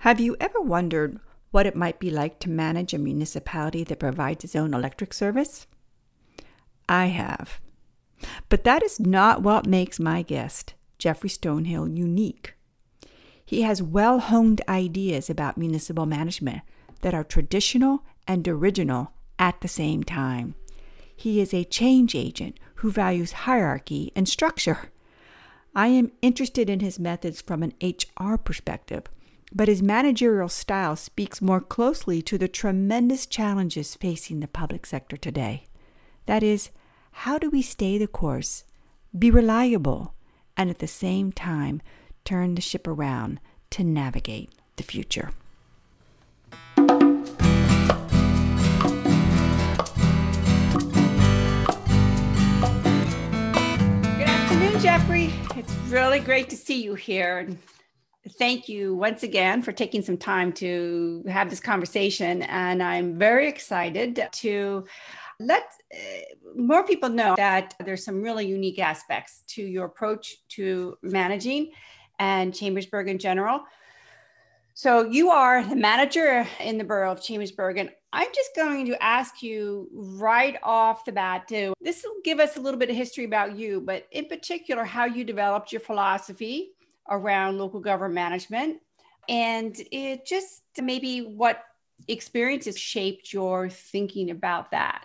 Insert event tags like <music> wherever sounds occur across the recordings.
Have you ever wondered what it might be like to manage a municipality that provides its own electric service? I have. But that is not what makes my guest, Jeffrey Stonehill, unique. He has well honed ideas about municipal management that are traditional and original at the same time. He is a change agent who values hierarchy and structure. I am interested in his methods from an HR perspective but his managerial style speaks more closely to the tremendous challenges facing the public sector today. That is, how do we stay the course, be reliable, and at the same time turn the ship around to navigate the future? Good afternoon, Jeffrey. It's really great to see you here thank you once again for taking some time to have this conversation. And I'm very excited to let uh, more people know that there's some really unique aspects to your approach to managing and Chambersburg in general. So you are the manager in the borough of Chambersburg, and I'm just going to ask you right off the bat to this will give us a little bit of history about you, but in particular how you developed your philosophy around local government management and it just maybe what experiences shaped your thinking about that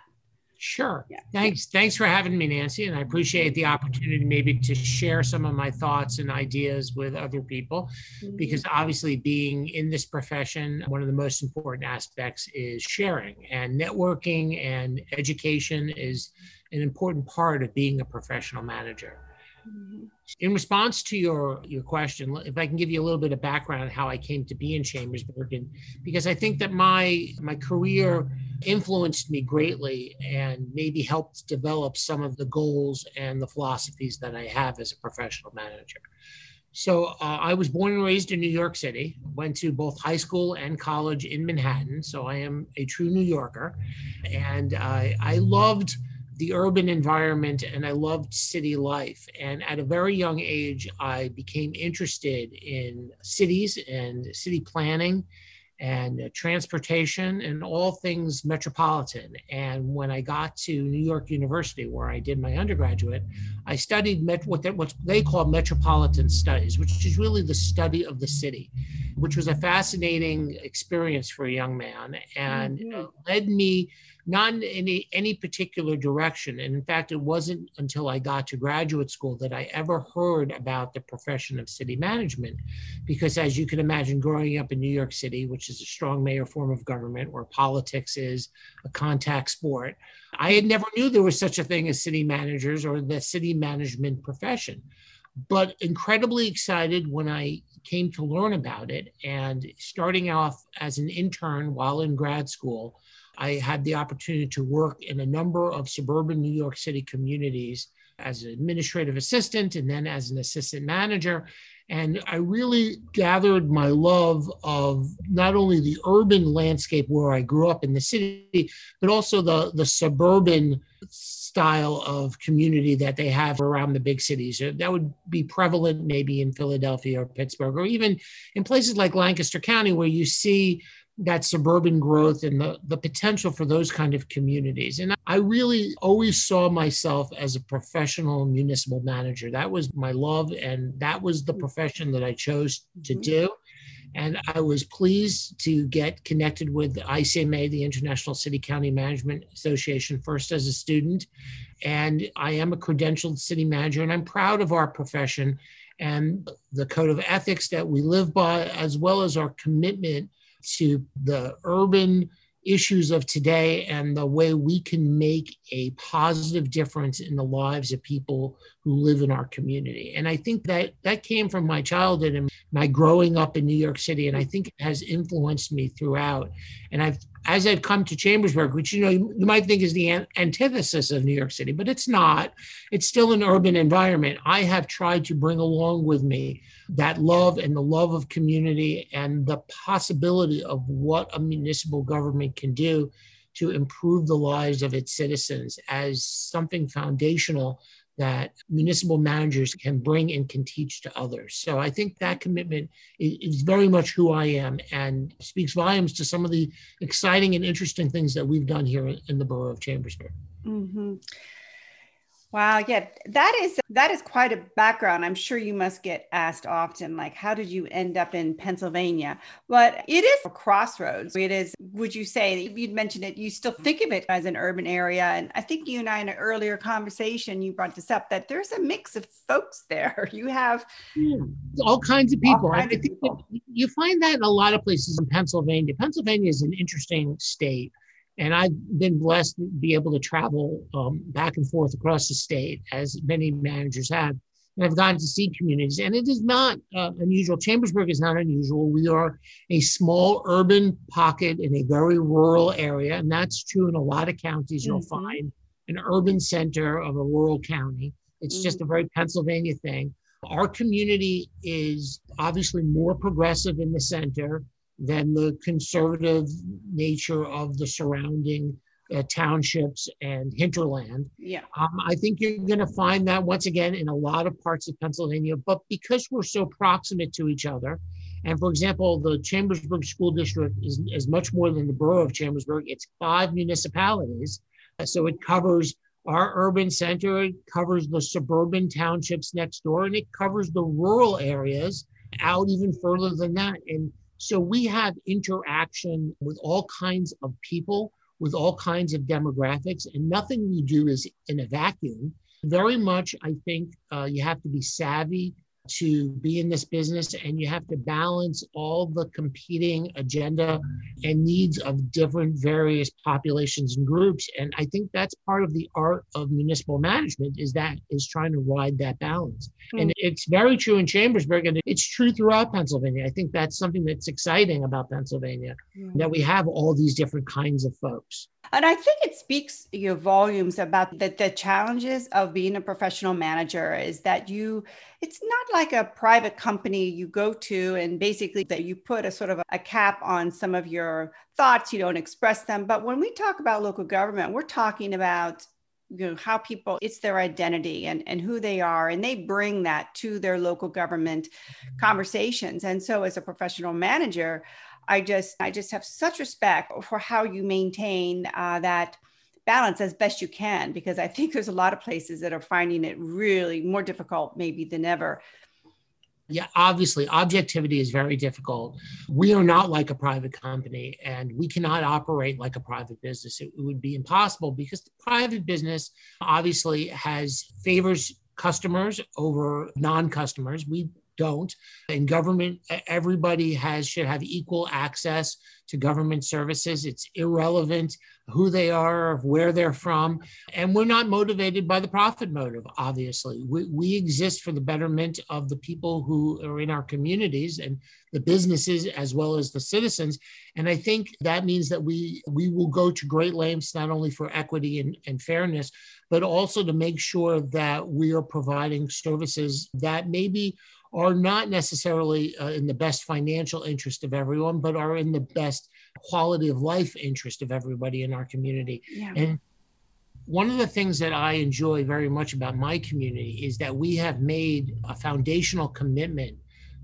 Sure. Yeah. Thanks. Thanks for having me, Nancy. And I appreciate the opportunity maybe to share some of my thoughts and ideas with other people. Mm-hmm. Because obviously, being in this profession, one of the most important aspects is sharing and networking, and education is an important part of being a professional manager. Mm-hmm. In response to your your question, if I can give you a little bit of background on how I came to be in Chambersburg, and because I think that my my career influenced me greatly and maybe helped develop some of the goals and the philosophies that I have as a professional manager. So uh, I was born and raised in New York City. Went to both high school and college in Manhattan. So I am a true New Yorker, and I I loved the urban environment and I loved city life. And at a very young age, I became interested in cities and city planning and transportation and all things metropolitan. And when I got to New York University, where I did my undergraduate, I studied met- what, they, what they call metropolitan studies, which is really the study of the city, which was a fascinating experience for a young man and mm-hmm. led me not in any, any particular direction. And in fact, it wasn't until I got to graduate school that I ever heard about the profession of city management. Because as you can imagine, growing up in New York City, which is a strong mayor form of government where politics is a contact sport, I had never knew there was such a thing as city managers or the city management profession. But incredibly excited when I came to learn about it and starting off as an intern while in grad school I had the opportunity to work in a number of suburban New York City communities as an administrative assistant and then as an assistant manager. And I really gathered my love of not only the urban landscape where I grew up in the city, but also the, the suburban style of community that they have around the big cities. That would be prevalent maybe in Philadelphia or Pittsburgh, or even in places like Lancaster County, where you see that suburban growth and the, the potential for those kind of communities. And I really always saw myself as a professional municipal manager. That was my love, and that was the profession that I chose to mm-hmm. do. And I was pleased to get connected with ICMA, the International City County Management Association, first as a student. And I am a credentialed city manager, and I'm proud of our profession and the code of ethics that we live by, as well as our commitment to the urban issues of today and the way we can make a positive difference in the lives of people who live in our community. And I think that that came from my childhood and my growing up in New York City. And I think it has influenced me throughout. And I've as I've come to Chambersburg, which you know you, you might think is the an- antithesis of New York City, but it's not. It's still an urban environment. I have tried to bring along with me that love and the love of community and the possibility of what a municipal government can do to improve the lives of its citizens as something foundational that municipal managers can bring and can teach to others. So I think that commitment is, very much who I am and speaks volumes to some of the exciting and interesting things that we've done here in the borough of Chambersburg. Mm-hmm. Wow, yeah, that is that is quite a background. I'm sure you must get asked often, like, how did you end up in Pennsylvania? But it is a crossroads. It is. Would you say you'd mentioned it? You still think of it as an urban area, and I think you and I in an earlier conversation you brought this up that there's a mix of folks there. <laughs> You have all kinds of people. Kinds I think people. you find that in a lot of places in Pennsylvania. Pennsylvania is an interesting state and I've been blessed to be able to travel um, back and forth across the state, as many managers have. And I've gotten to see communities, and it is not uh, unusual. Chambersburg is not unusual. We are a small urban pocket in a very rural area, and that's true in a lot of counties. You'll mm-hmm. find an urban center of a rural county. It's mm-hmm. just a very Pennsylvania thing. Our community is obviously more progressive in the center than the conservative nature of the surrounding uh, townships and hinterland. Yeah. Um, I think you're going to find that once again in a lot of parts of Pennsylvania, but because we're so proximate to each other, and for example, the Chambersburg School District is, is much more than the borough of Chambersburg. It's five municipalities. So it covers our urban center, it covers the suburban townships next door, and it covers the rural areas out even further than that. And so we have interaction with all kinds of people, with all kinds of demographics, and nothing we do is in a vacuum. Very much, I think uh, you have to be savvy to be in this business and you have to balance all the competing agenda and needs of different various populations and groups and i think that's part of the art of municipal management is that is trying to ride that balance mm-hmm. and it's very true in chambersburg and it's true throughout pennsylvania i think that's something that's exciting about pennsylvania mm-hmm. that we have all these different kinds of folks and I think it speaks your volumes about the, the challenges of being a professional manager is that you, it's not like a private company you go to and basically that you put a sort of a cap on some of your thoughts, you don't express them. But when we talk about local government, we're talking about you know how people it's their identity and and who they are and they bring that to their local government conversations and so as a professional manager I just I just have such respect for how you maintain uh, that balance as best you can because I think there's a lot of places that are finding it really more difficult maybe than ever. Yeah, obviously, objectivity is very difficult. We are not like a private company and we cannot operate like a private business. It, would be impossible because the private business obviously has favors customers over non customers. We don't. In government, everybody has should have equal access to government services. It's irrelevant who they are, where they're from, and we're not motivated by the profit motive. Obviously, we, we exist for the betterment of the people who are in our communities and the businesses as well as the citizens. And I think that means that we we will go to great lengths not only for equity and, and fairness, but also to make sure that we are providing services that maybe are not necessarily uh, in the best financial interest of everyone, but are in the best quality of life interest of everybody in our community. Yeah. And one of the things that I enjoy very much about my community is that we have made a foundational commitment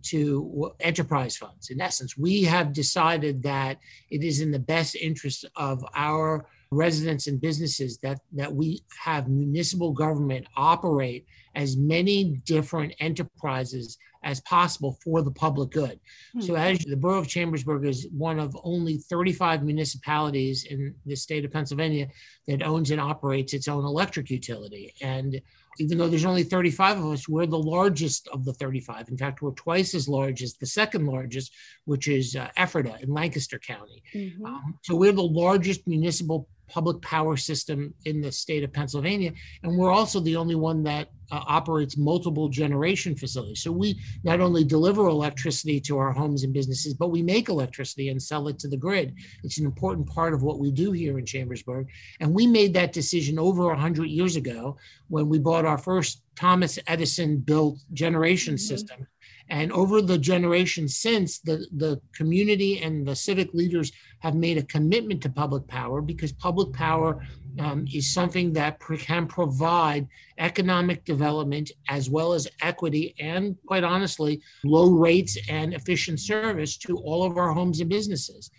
to enterprise funds. In essence, we have decided that it is in the best interest of our residents and businesses that, that we have municipal government operate as many different enterprises as possible for the public good. Mm-hmm. So, as the borough of Chambersburg is one of only 35 municipalities in the state of Pennsylvania that owns and operates its own electric utility. And even though there's only 35 of us, we're the largest of the 35. In fact, we're twice as large as the second largest, which is uh, Ephrata in Lancaster County. Mm-hmm. Um, so we're the largest municipal public power system in the state of Pennsylvania. And we're also the only one that uh, operates multiple generation facilities. So we not only deliver electricity to our homes and businesses, but we make electricity and sell it to the grid. It's an important part of what we do here in Chambersburg. And we made that decision over 100 years ago when we bought our first Thomas Edison built generation mm-hmm. system. And over the generations since, the, the community and the civic leaders have made a commitment to public power because public power um, is something that can provide economic development as well as equity and, quite honestly, low rates and efficient service to all of our homes and businesses.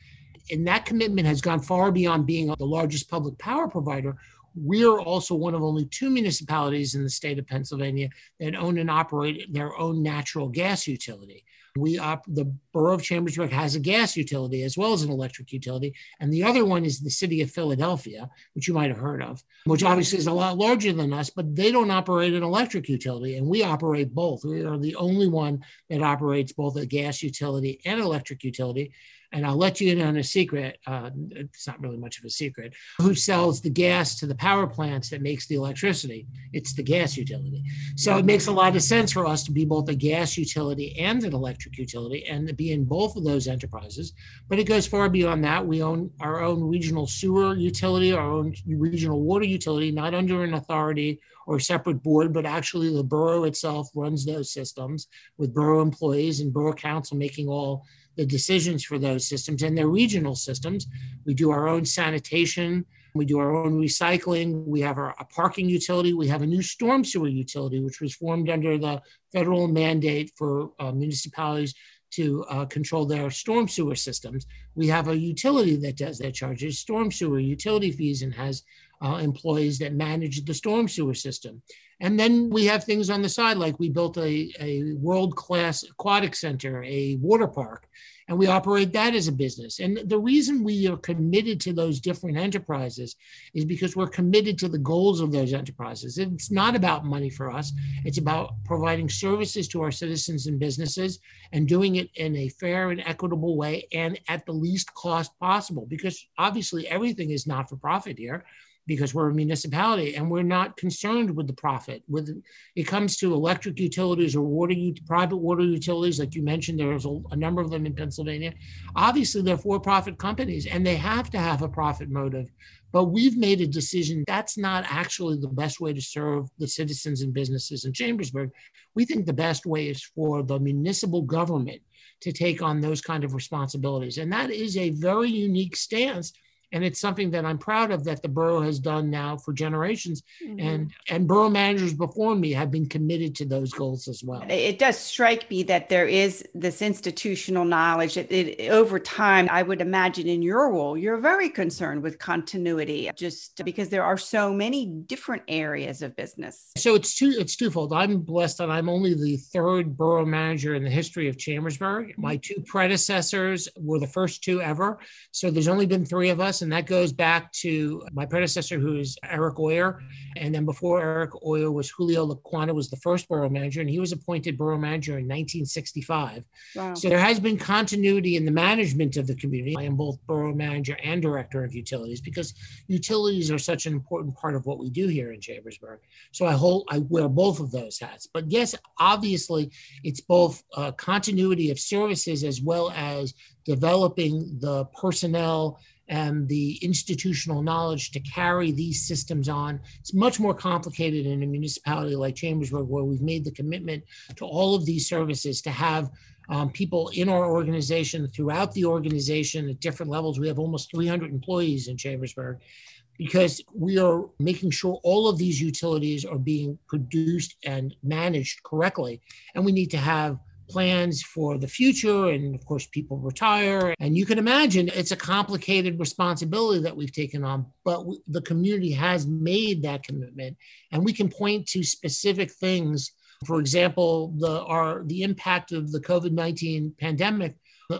And that commitment has gone far beyond being the largest public power provider. We're also one of only two municipalities in the state of Pennsylvania that own and operate their own natural gas utility. We op- the borough of Chambersburg has a gas utility as well as an electric utility, and the other one is the city of Philadelphia, which you might have heard of, which obviously is a lot larger than us, but they don't operate an electric utility, and we operate both. We are the only one that operates both a gas utility and electric utility. And I'll let you in on a secret. Uh, it's not really much of a secret. Who sells the gas to the power plants that makes the electricity? It's the gas utility. So it makes a lot of sense for us to be both a gas utility and an electric utility and to be in both of those enterprises. But it goes far beyond that. We own our own regional sewer utility, our own regional water utility, not under an authority or separate board, but actually the borough itself runs those systems with borough employees and borough council making all the decisions for those systems and their regional systems. We do our own sanitation. We do our own recycling. We have our, a parking utility. We have a new storm sewer utility, which was formed under the federal mandate for uh, municipalities to uh, control their storm sewer systems. We have a utility that does that, charges storm sewer utility fees and has uh, employees that manage the storm sewer system. And then we have things on the side, like we built a, a world class aquatic center, a water park, and we operate that as a business. And the reason we are committed to those different enterprises is because we're committed to the goals of those enterprises. It's not about money for us, it's about providing services to our citizens and businesses and doing it in a fair and equitable way and at the least cost possible, because obviously everything is not for profit here because we're a municipality and we're not concerned with the profit. With it comes to electric utilities or water private water utilities, like you mentioned, there's a, a number of them in Pennsylvania. Obviously, they're for-profit companies and they have to have a profit motive. But we've made a decision that's not actually the best way to serve the citizens and businesses in Chambersburg. We think the best way is for the municipal government to take on those kind of responsibilities. And that is a very unique stance and it's something that I'm proud of that the borough has done now for generations. Mm-hmm. And and borough managers before me have been committed to those goals as well. It does strike me that there is this institutional knowledge that it, over time, I would imagine in your role, you're very concerned with continuity, just because there are so many different areas of business. So it's two it's twofold. I'm blessed that I'm only the third borough manager in the history of Chambersburg. Mm-hmm. My two predecessors were the first two ever. So there's only been three of us and that goes back to my predecessor, who is Eric Oyer. And then before Eric Oyer was Julio Laquana was the first borough manager, and he was appointed borough manager in 1965. Wow. So there has been continuity in the management of the community. I am both borough manager and director of utilities because utilities are such an important part of what we do here in Chambersburg. So I hold, I wear both of those hats. But yes, obviously, it's both uh, continuity of services as well as developing the personnel and the institutional knowledge to carry these systems on. It's much more complicated in a municipality like Chambersburg, where we've made the commitment to all of these services to have um, people in our organization throughout the organization at different levels. We have almost 300 employees in Chambersburg because we are making sure all of these utilities are being produced and managed correctly. And we need to have plans for the future. And of course, people retire. And you can imagine it's a complicated responsibility that we've taken on, but the community has made that commitment. And we can point to specific things. For example, the, our, the impact of the COVID 19 pandemic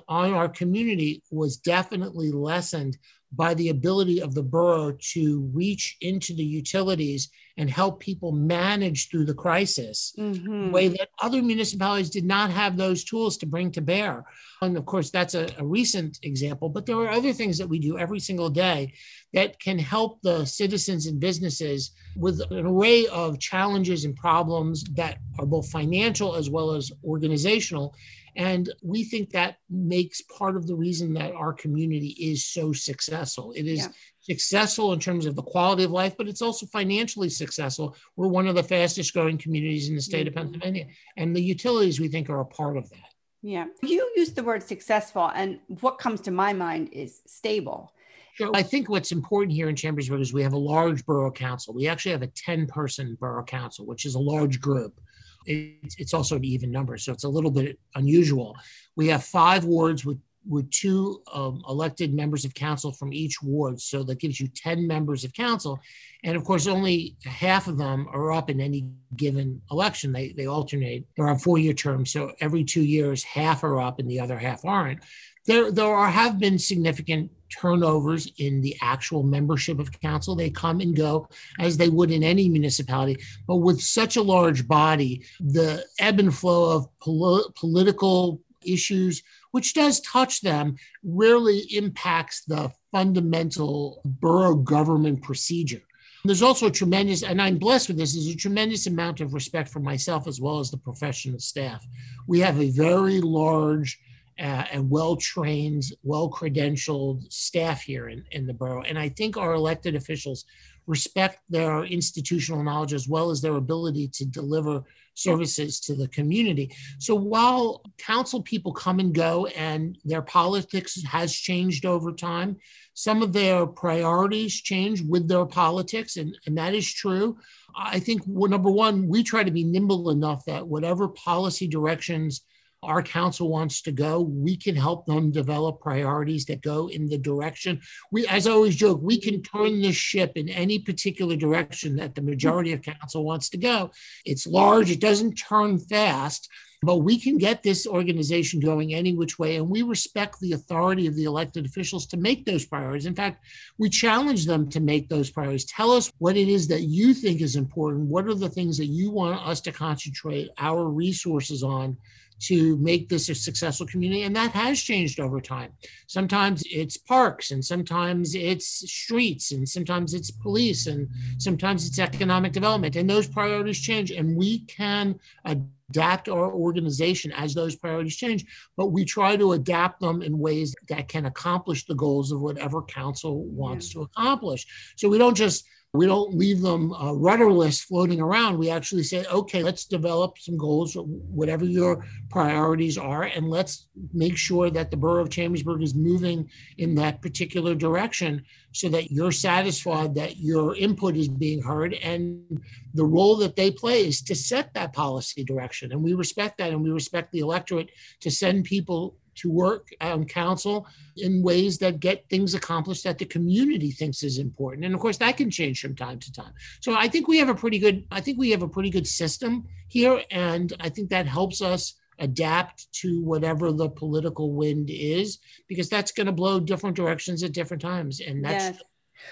on our community was definitely lessened by the ability of the borough to reach into the utilities and help people manage through the crisis mm-hmm. way that other municipalities did not have those tools to bring to bear and of course that's a, a, recent example but there are other things that we do every single day that can help the citizens and businesses with an array of challenges and problems that are both financial as well as organizational and we think that makes part of the reason that our community is so successful. It is yeah. successful in terms of the quality of life, but it's also financially successful. We're one of the fastest growing communities in the state mm-hmm. of Pennsylvania. And the utilities, we think, are a part of that. Yeah. You use the word successful, and what comes to my mind is stable. Sure. I think what's important here in Chambersburg is we have a large borough council. We actually have a 10 person borough council, which is a large group. It's, it's also an even number, so it's a little bit unusual. We have five wards with with two um, elected members of council from each ward. So that gives you 10 members of council. And of course, only half of them are up in any given election. They, they alternate. They're on four year terms. So every two years, half are up and the other half aren't. There, there are, have been significant turnovers in the actual membership of council. They come and go as they would in any municipality. But with such a large body, the ebb and flow of pol- political issues, which does touch them, rarely impacts the fundamental borough government procedure. There's also a tremendous, and I'm blessed with this, there's a tremendous amount of respect for myself as well as the professional staff. We have a very large uh, and well trained, well credentialed staff here in, in the borough. And I think our elected officials respect their institutional knowledge as well as their ability to deliver services to the community. So while council people come and go and their politics has changed over time, some of their priorities change with their politics, and, and that is true. I think, well, number one, we try to be nimble enough that whatever policy directions our council wants to go, we can help them develop priorities that go in the direction. We, as I always joke, we can turn this ship in any particular direction that the majority of council wants to go. It's large, it doesn't turn fast, but we can get this organization going any which way. And we respect the authority of the elected officials to make those priorities. In fact, we challenge them to make those priorities. Tell us what it is that you think is important. What are the things that you want us to concentrate our resources on? To make this a successful community. And that has changed over time. Sometimes it's parks, and sometimes it's streets, and sometimes it's police, and sometimes it's economic development. And those priorities change. And we can adapt our organization as those priorities change, but we try to adapt them in ways that can accomplish the goals of whatever council wants yeah. to accomplish. So we don't just we don't leave them uh, rudderless floating around. We actually say, okay, let's develop some goals, whatever your priorities are, and let's make sure that the borough of Chambersburg is moving in that particular direction so that you're satisfied that your input is being heard and the role that they play is to set that policy direction. And we respect that and we respect the electorate to send people to work on council in ways that get things accomplished that the community thinks is important. And of course that can change from time to time. So i think we have a pretty good i think we have a pretty good system here and i think that helps us adapt to whatever the political wind is because that's going to blow different directions at different times and that's yes.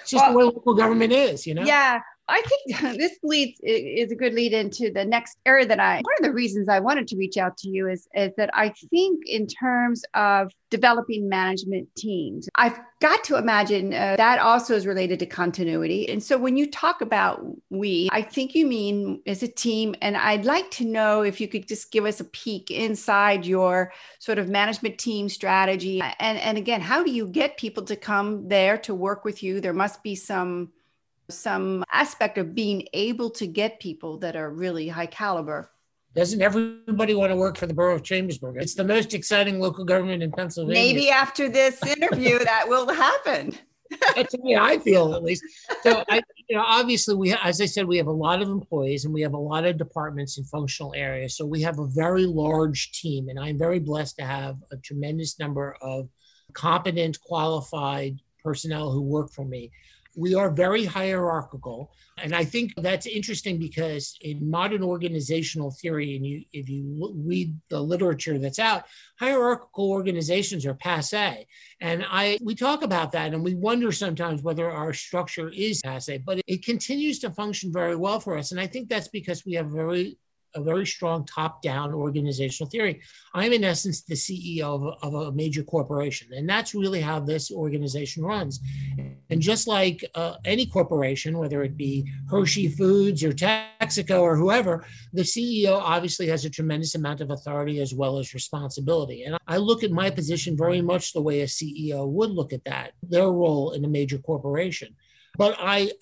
just well, the way local government is you know? Yeah I think <laughs> this leads is a good lead into the next area that I. One of the reasons I wanted to reach out to you is is that I think in terms of developing management teams, I've got to imagine uh, that also is related to continuity. And so when you talk about we, I think you mean as a team. And I'd like to know if you could just give us a peek inside your sort of management team strategy. And and again, how do you get people to come there to work with you? There must be some some aspect of being able to get people that are really high caliber. Doesn't everybody want to work for the borough of Chambersburg? It's the most exciting local government in Pennsylvania. Maybe after this interview <laughs> that will happen. That's the way I feel, at least. So, I, you know, obviously, we, as I said, we have a lot of employees and we have a lot of departments and functional areas. So we have a very large team, and I'm very blessed to have a tremendous number of competent, qualified personnel who work for me we are very hierarchical. And i think that's interesting because in modern organizational theory and you if you read the literature that's out hierarchical organizations are passe. And i we talk about that and we wonder sometimes whether our structure is passe but it continues to function very well for us. And i think that's because we have very a very strong top-down organizational theory. I'm in essence the CEO of a, of a, major corporation, and that's really how this organization runs. And just like uh, any corporation, whether it be Hershey Foods or Texaco or whoever, the CEO obviously has a tremendous amount of authority as well as responsibility. And I look at my position very much the way a CEO would look at that, their role in a major corporation. But I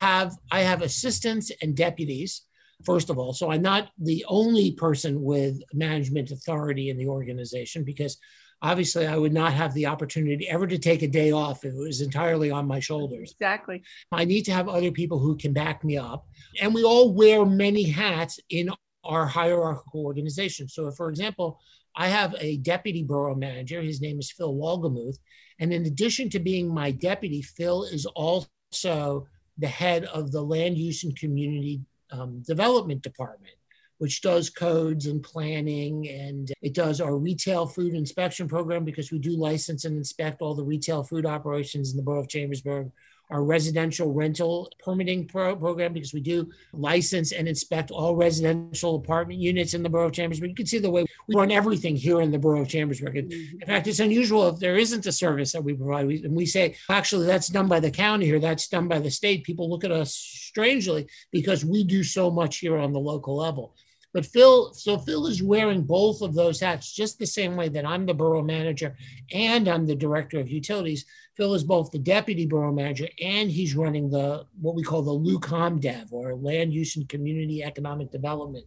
have I have assistants and deputies first of all. So I'm not the only person with management authority in the organization because obviously I would not have the opportunity ever to take a day off if it was entirely on my shoulders. Exactly. I need to have other people who can back me up. And we all wear many hats in our hierarchical organization. So, for example, I have a deputy borough manager, his name is Phil Wolgemuth. And in addition to being my deputy, Phil is also the head of the land use and community um, development department which does codes and planning and it does our retail food inspection program because we do license and inspect all the retail food operations in the borough of chambersburg our residential rental permitting pro- program because we do license and inspect all residential apartment units in the borough of Chambersburg. You can see the way we run everything here in the borough of Chambersburg. Mm-hmm. In fact, it's unusual if there isn't a service that we provide. We, and we say, actually, that's done by the county or that's done by the state. People look at us strangely because we do so much here on the local level. But Phil, so Phil is wearing both of those hats just the same way that I'm the borough manager and I'm the director of utilities. Phil is both the deputy borough manager and he's running the what we call the LUCOMDEV or Land Use and Community Economic Development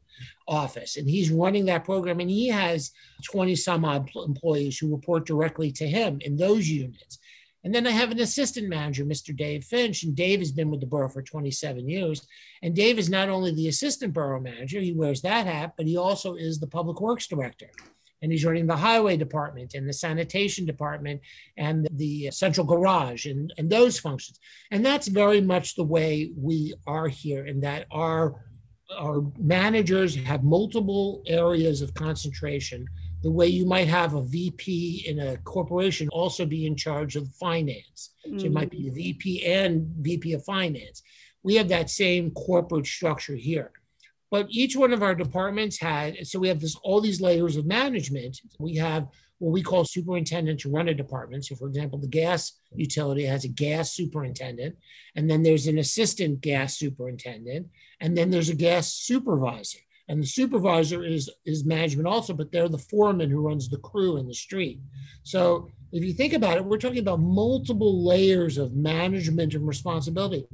Office. And he's running that program and he has 20 some odd employees who report directly to him in those units. And then I have an assistant manager, Mr. Dave Finch, and Dave has been with the borough for 27 years. And Dave is not only the assistant borough manager, he wears that hat, but he also is the public works director. And he's running the highway department and the sanitation department and the central garage and, and those functions. And that's very much the way we are here, in that our, our managers have multiple areas of concentration the way you might have a VP in a corporation also be in charge of finance. So it might be a VP and VP of finance. We have that same corporate structure here. But each one of our departments had, so we have this all these layers of management. We have what we call superintendent to run a department. So, for example, the gas utility has a gas superintendent, and then there's an assistant gas superintendent, and then there's a gas supervisor and the supervisor is is management also but they're the foreman who runs the crew in the street. So if you think about it we're talking about multiple layers of management and responsibility.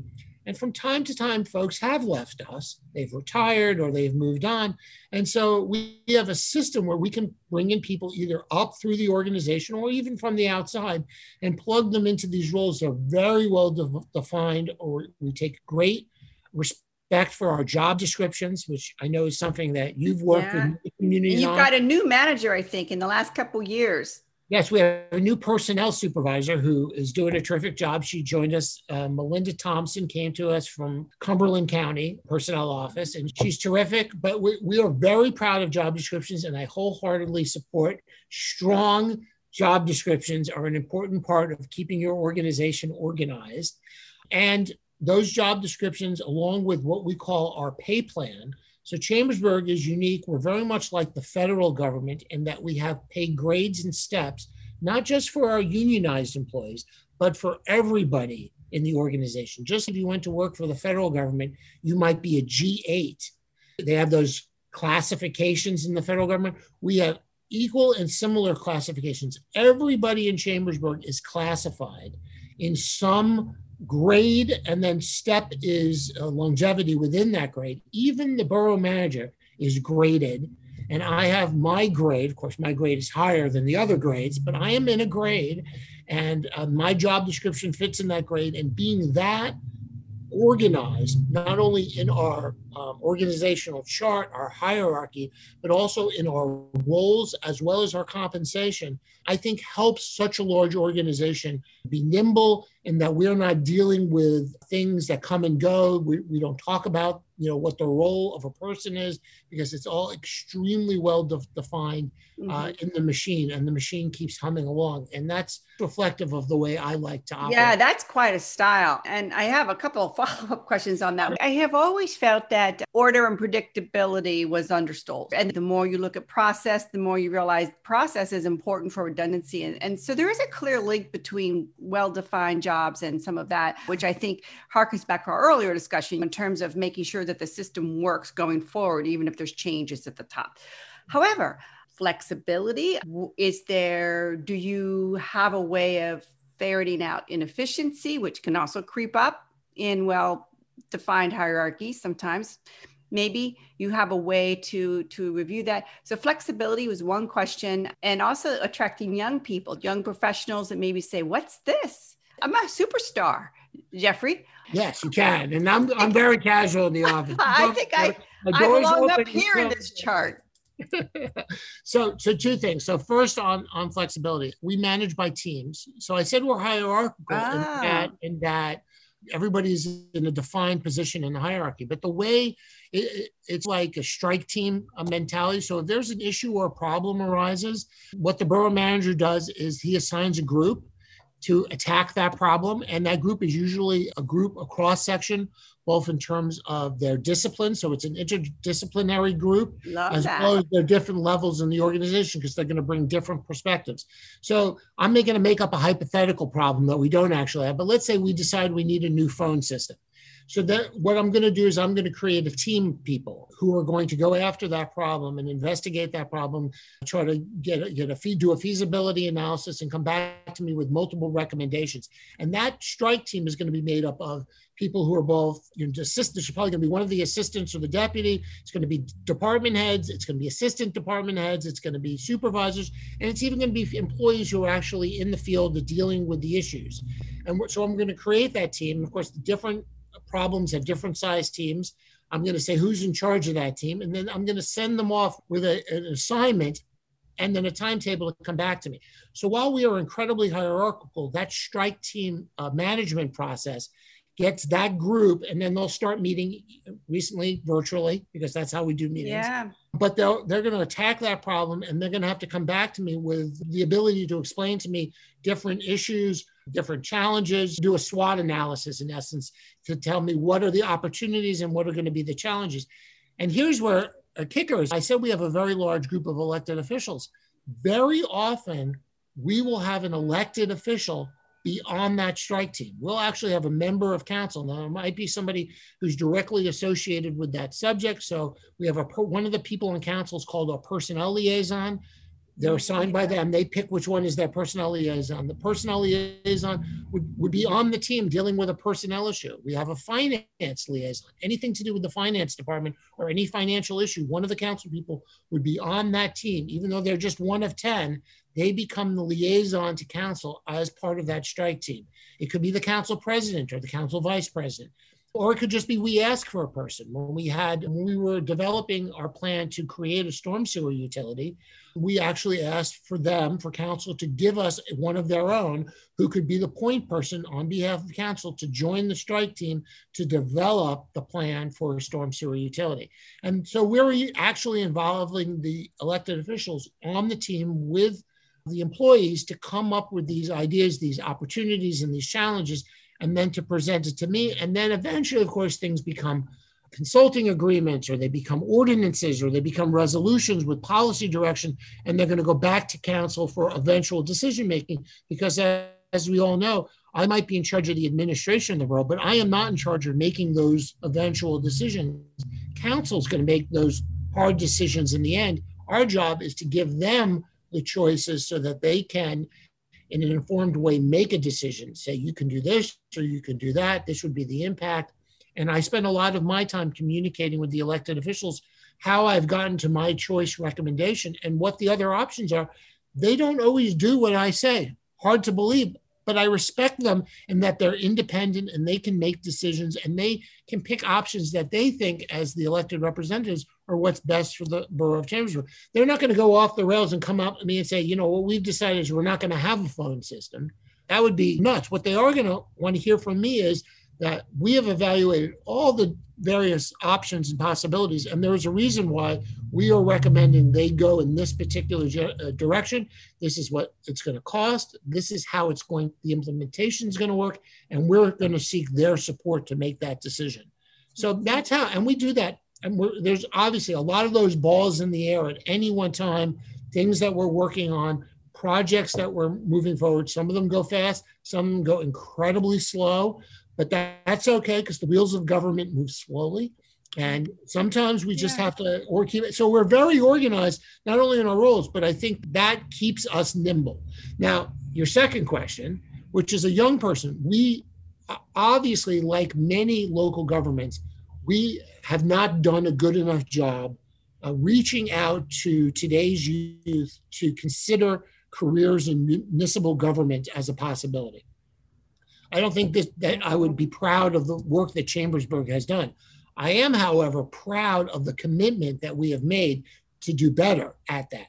And from time to time folks have left us. They've retired or they've moved on. And so we have a system where we can bring in people either up through the organization or even from the outside and plug them into these roles. They're very well de- defined or we take great respect for our job descriptions, which I know is something that you've worked yeah. with communities. And you've on. got a new manager, I think, in the last couple years. Yes, we have a new personnel supervisor who is doing a terrific job. She joined us. Uh, Melinda Thompson came to us from Cumberland County Personnel Office, and she's terrific. But we, we are very proud of job descriptions, and I wholeheartedly support strong job descriptions are an important part of keeping your organization organized. And those job descriptions, along with what we call our pay plan. So Chambersburg is unique. We're very much like the federal government in that we have pay grades and steps, not just for our unionized employees, but for everybody in the organization. Just if you went to work for the federal government, you might be a G8. They have those classifications in the federal government. We have equal and similar classifications. Everybody in Chambersburg is classified in some grade and then step is uh, longevity within that grade. Even the borough manager is graded. And I have my grade. Of course, my grade is higher than the other grades, but I am in a grade and uh, my job description fits in that grade. And being that organized, not only in our um, organizational chart, our hierarchy, but also in our roles as well as our compensation, I think helps such a large organization be nimble in that we're not dealing with things that come and go. We, we don't talk about you know what the role of a person is because it's all extremely well de- defined uh, mm-hmm. in the machine and the machine keeps humming along and that's reflective of the way i like to operate yeah that's quite a style and i have a couple of <laughs> follow-up questions on that i have always felt that order and predictability was understood and the more you look at process the more you realize process is important for redundancy and, and so there is a clear link between well-defined jobs and some of that which i think harkens back to our earlier discussion in terms of making sure that the system works going forward, even if there's changes at the top. However, flexibility is there, do you have a way of ferreting out inefficiency, which can also creep up in well defined hierarchies sometimes? maybe you have a way to to review that so flexibility was one question and also attracting young people young professionals that maybe say what's this i'm a superstar jeffrey. Yes you can. And i'm i'm <laughs> very casual in the office. I think i i belong up here in this chart. <laughs> So so two things. So first on on flexibility we manage by teams. So i said we're hierarchical ah. in that in that everybody's in a defined position in the hierarchy. But the way it, it's like a strike team a mentality. So if there's an issue or a problem arises, what the borough manager does is he assigns a group to attack that problem. And that group is usually a group, a cross section, both in terms of their discipline. So it's an interdisciplinary group, Love as that. well as their different levels in the organization, because they're going to bring different perspectives. So I'm going to make up a hypothetical problem that we don't actually have. But let's say we decide we need a new phone system. So that what I'm going to do is I'm going to create a team of people who are going to go after that problem and investigate that problem, try to get a, get a feed, do a feasibility analysis, and come back to me with multiple recommendations. And that strike team is going to be made up of people who are both you know, assistants. Probably going to be one of the assistants or the deputy. It's going to be department heads. It's going to be assistant department heads. It's going to be supervisors, and it's even going to be employees who are actually in the field dealing with the issues. And so I'm going to create that team. Of course, the different problems at different size teams. I'm going to say who's in charge of that team, and then I'm going to send them off with a, an assignment and then a timetable to come back to me. So while we are incredibly hierarchical, that strike team uh, management process gets that group, and then they'll start meeting recently virtually because that's how we do meetings. Yeah. But they'll, they're going to attack that problem, and they're going to have to come back to me with the ability to explain to me different issues, different challenges, do a SWOT analysis in essence to tell me what are the opportunities and what are going to be the challenges. And here's where a kicker is I said we have a very large group of elected officials. Very often, we will have an elected official be on that strike team. We'll actually have a member of council. Now, it might be somebody who's directly associated with that subject. So we have a one of the people in council is called a personnel liaison. They're assigned by them. They pick which one is their personnel liaison. The personnel liaison would, would be on the team dealing with a personnel issue. We have a finance liaison. Anything to do with the finance department or any financial issue, one of the council people would be on that team. Even though they're just one of 10, they become the liaison to council as part of that strike team. It could be the council president or the council vice president or it could just be we ask for a person. When we had, when we were developing our plan to create a storm sewer utility, we actually asked for them, for council, to give us one of their own who could be the point person on behalf of council to join the strike team to develop the plan for a storm sewer utility. And so we're actually involving the elected officials on the team with the employees to come up with these ideas, these opportunities, and these challenges and then to present it to me. And then eventually, of course, things become consulting agreements or they become ordinances or they become resolutions with policy direction and they're going to go back to council for eventual decision making because as we all know i might be in charge of the administration of the world but i am not in charge of making those eventual decisions council is going to make those hard decisions in the end our job is to give them the choices so that they can in an informed way make a decision. Say you can do this or you can do that. This would be the impact. And i spend a lot of my time communicating with the elected officials how i've gotten to my choice recommendation and what the other options are. They don't always do what i say. Hard to believe but I respect them in that they're independent and they can make decisions and they can pick options that they think, as the elected representatives, are what's best for the borough of Chambersburg. They're not going to go off the rails and come up to me and say, you know, what we've decided is we're not going to have a phone system. That would be nuts. What they are going to want to hear from me is that we have evaluated all the various options and possibilities, and there is a reason why we are recommending they go in this particular uh, direction. This is what it's going to cost. This is how it's going, the implementation is going to work, and we're going to seek their support to make that decision. So that's how, and we do that. And there's obviously a lot of those balls in the air at any one time, things that we're working on, projects that we're moving forward. Some of them go fast, some go incredibly slow. But that, that's okay because the wheels of government move slowly. And sometimes we just yeah. have to or keep it. So we're very organized, not only in our roles, but I think that keeps us nimble. Now, your second question, which is a young person, we obviously, like many local governments, we have not done a good enough job uh, reaching out to today's youth to consider careers in municipal government as a possibility. I don't think this, that I would be proud of the work that Chambersburg has done. I am, however, proud of the commitment that we have made to do better at that,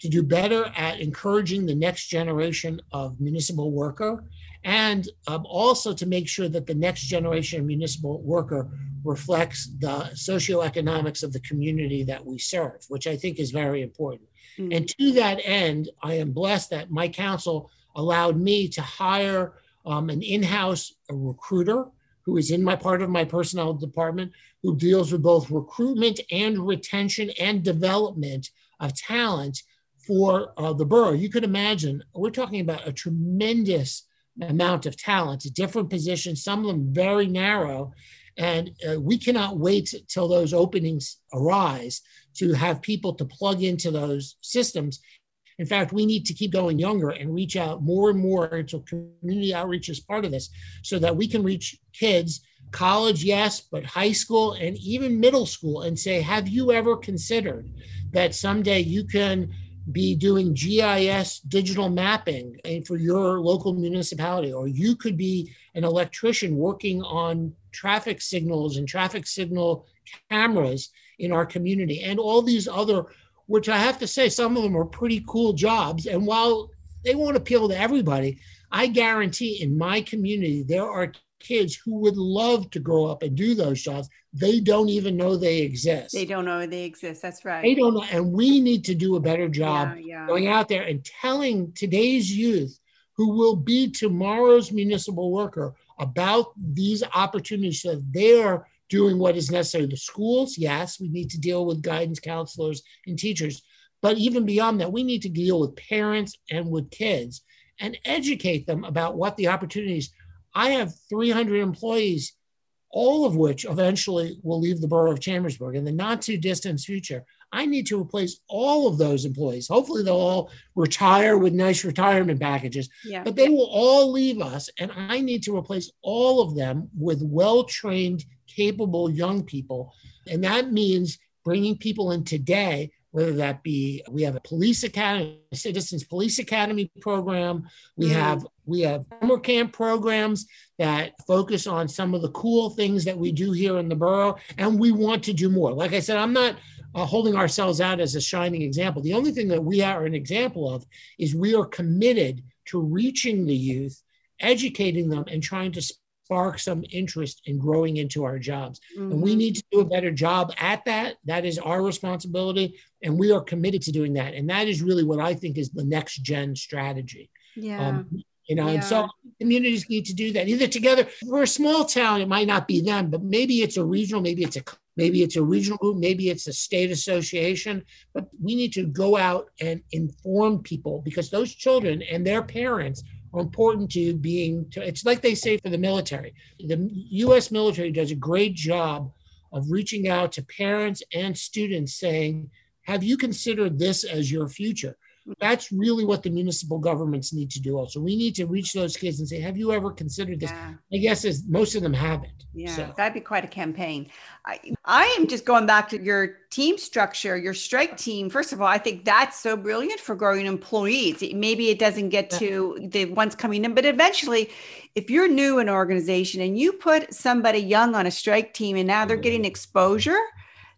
to do better at encouraging the next generation of municipal worker, and um, also to make sure that the next generation of municipal worker reflects the socioeconomics of the community that we serve, which I think is very important. Mm-hmm. And to that end, I am blessed that my council allowed me to hire um, an in-house recruiter who is in my part of my personnel department who deals with both recruitment and retention and development of talent for uh, the borough. You could imagine we're talking about a tremendous amount of talent, to different positions, some of them very narrow. And uh, we cannot wait till those openings arise to have people to plug into those systems. In fact, we need to keep going younger and reach out more and more until community outreach is part of this so that we can reach kids, college, yes, but high school and even middle school and say, have you ever considered that someday you can be doing GIS digital mapping for your local municipality, or you could be an electrician working on traffic signals and traffic signal cameras in our community, and all these other, which I have to say, some of them are pretty cool jobs. And while they won't appeal to everybody, I guarantee in my community there are kids who would love to grow up and do those jobs. They don't even know they exist. They don't know they exist. That's right. They don't know. And we need to do a better job yeah, yeah. going out there and telling today's youth who will be tomorrow's municipal worker about these opportunities so they are doing what is necessary. The schools, yes, we need to deal with guidance counselors and teachers. But even beyond that, we need to deal with parents and with kids and educate them about what the opportunities I have 300 employees, all of which eventually will leave the borough of Chambersburg in the not too distant future. I need to replace all of those employees. Hopefully, they'll all retire with nice retirement packages, yeah. but they will all leave us. And I need to replace all of them with well trained, capable young people. And that means bringing people in today whether that be we have a police academy, citizens police academy program. We mm. have we have summer camp programs that focus on some of the cool things that we do here in the borough, and we want to do more. Like I said, I'm not uh, holding ourselves out as a shining example. The only thing that we are an example of is we are committed to reaching the youth, educating them, and trying to spark some interest in growing into our jobs. Mm-hmm. And we mm-hmm. need to do a better job at that. That is our responsibility. And we are committed to doing that. And that is really what I think is the next gen strategy. Yeah. Um, you know, yeah. and so communities need to do that either together. We're a small town, it might not be them, but maybe it's a regional, maybe it's a maybe it's a regional group, maybe it's a state association. But we need to go out and inform people because those children and their parents are important to being to, it's like they say for the military the us military does a great job of reaching out to parents and students saying have you considered this as your future that's really what the municipal governments need to do also. We need to reach those kids and say have you ever considered this? Yeah. i guess as most of them haven't yeah so. that'd be quite a campaign. I, I am just going back to your team structure your strike team. First of all i think that's so brilliant for growing employees. Maybe it doesn't get to the ones coming in but eventually if you're new in an organization and you put somebody young on a strike team and now they're mm-hmm. getting exposure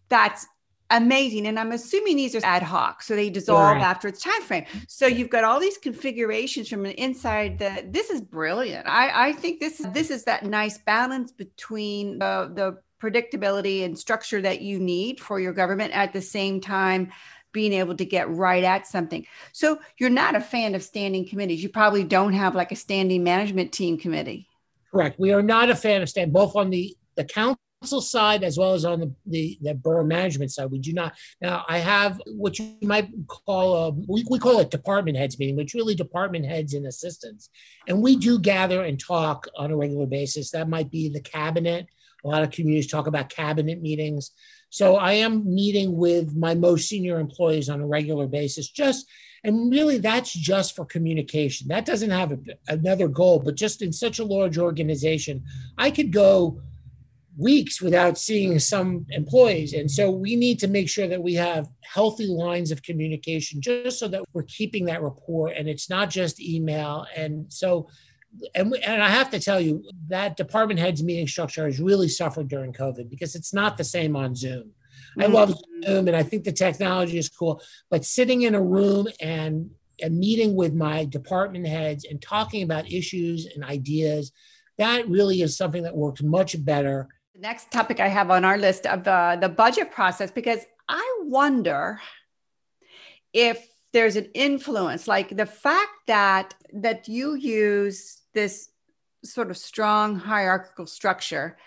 that's amazing. And I'm assuming these are ad hoc, so they dissolve right. after its time frame. So you've got all these configurations from the inside that this is brilliant. I, I think this this is that nice balance between the, the predictability and structure that you need for your government at the same time being able to get right at something. So you're not a fan of standing committees. You probably don't have like a standing management team committee. Correct. We are not a fan of stand both on the the council council side as well as on the, the, the, borough management side. We do not. Now, I have what you might call a, we, we call it department heads meeting, but really department heads and assistants. And we do gather and talk on a regular basis. That might be the cabinet. A lot of communities talk about cabinet meetings. So I am meeting with my most senior employees on a regular basis, just and really that's just for communication. That doesn't have a, another goal, but just in such a large organization, I could go weeks without seeing some employees. And so we need to make sure that we have healthy lines of communication just so that we're keeping that rapport and it's not just email. And so, and, we, and I have to tell you that department heads meeting structure has really suffered during COVID because it's not the same on Zoom. I love mm-hmm. Zoom and I think the technology is cool, but sitting in a room and a meeting with my department heads and talking about issues and ideas, that really is something that works much better next topic I have on our list of the, the budget process, because I wonder if there's an influence, like the fact that that you use this sort of strong hierarchical structure.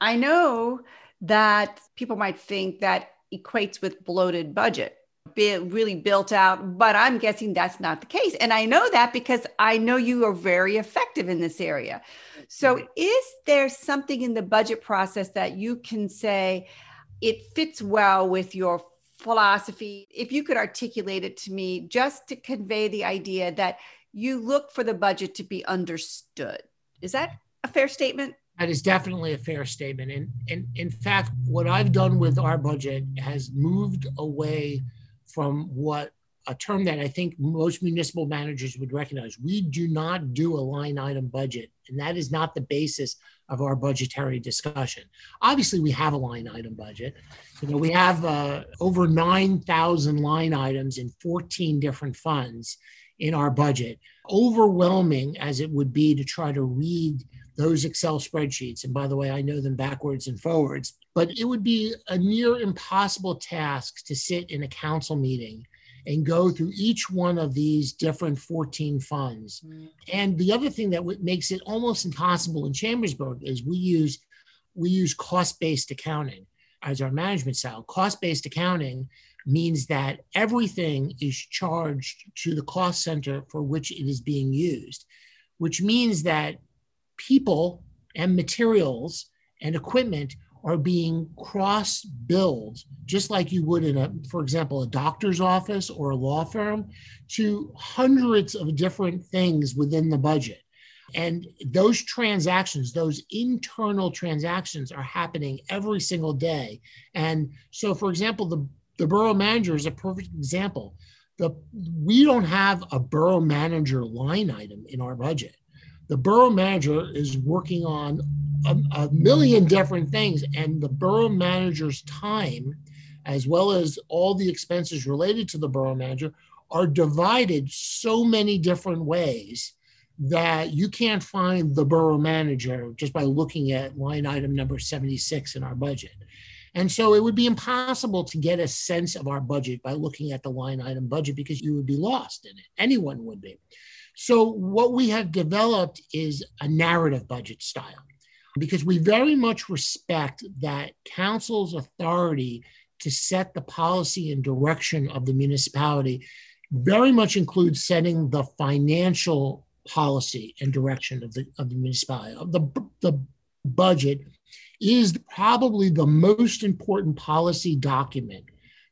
I know that people might think that equates with bloated budget really built out, but I'm guessing that's not the case. And I know that because I know you are very effective in this area. So, mm-hmm. is there something in the budget process that you can say it fits well with your philosophy? If you could articulate it to me, just to convey the idea that you look for the budget to be understood. Is that a fair statement? That is definitely a fair statement. And, and in fact, what I've done with our budget has moved away from what a term that I think most municipal managers would recognize. We do not do a line item budget, and that is not the basis of our budgetary discussion. Obviously, we have a line item budget. You know, we have uh, over 9,000 line items in 14 different funds in our budget. Overwhelming as it would be to try to read those Excel spreadsheets. And by the way, I know them backwards and forwards, but it would be a near impossible task to sit in a council meeting and go through each one of these different 14 funds. Mm. And the other thing that makes it almost impossible in Chambersburg is we use we use cost-based accounting as our management style. Cost-based accounting means that everything is charged to the cost center for which it is being used, which means that people and materials and equipment are being cross billed, just like you would in a, for example, a doctor's office or a law firm, to hundreds of different things within the budget. And those transactions, those internal transactions are happening every single day. And so, for example, the, the borough manager is a perfect example. The, we don't have a borough manager line item in our budget the borough manager is working on a, a, million different things, and the borough manager's time, as well as all the expenses related to the borough manager, are divided so many different ways that you can't find the borough manager just by looking at line item number 76 in our budget. And so it would be impossible to get a sense of our budget by looking at the line item budget because you would be lost in it. Anyone would be. So, what we have developed is a narrative budget style because we very much respect that council's authority to set the policy and direction of the municipality very much includes setting the financial policy and direction of the, of the municipality. The, the budget is probably the most important policy document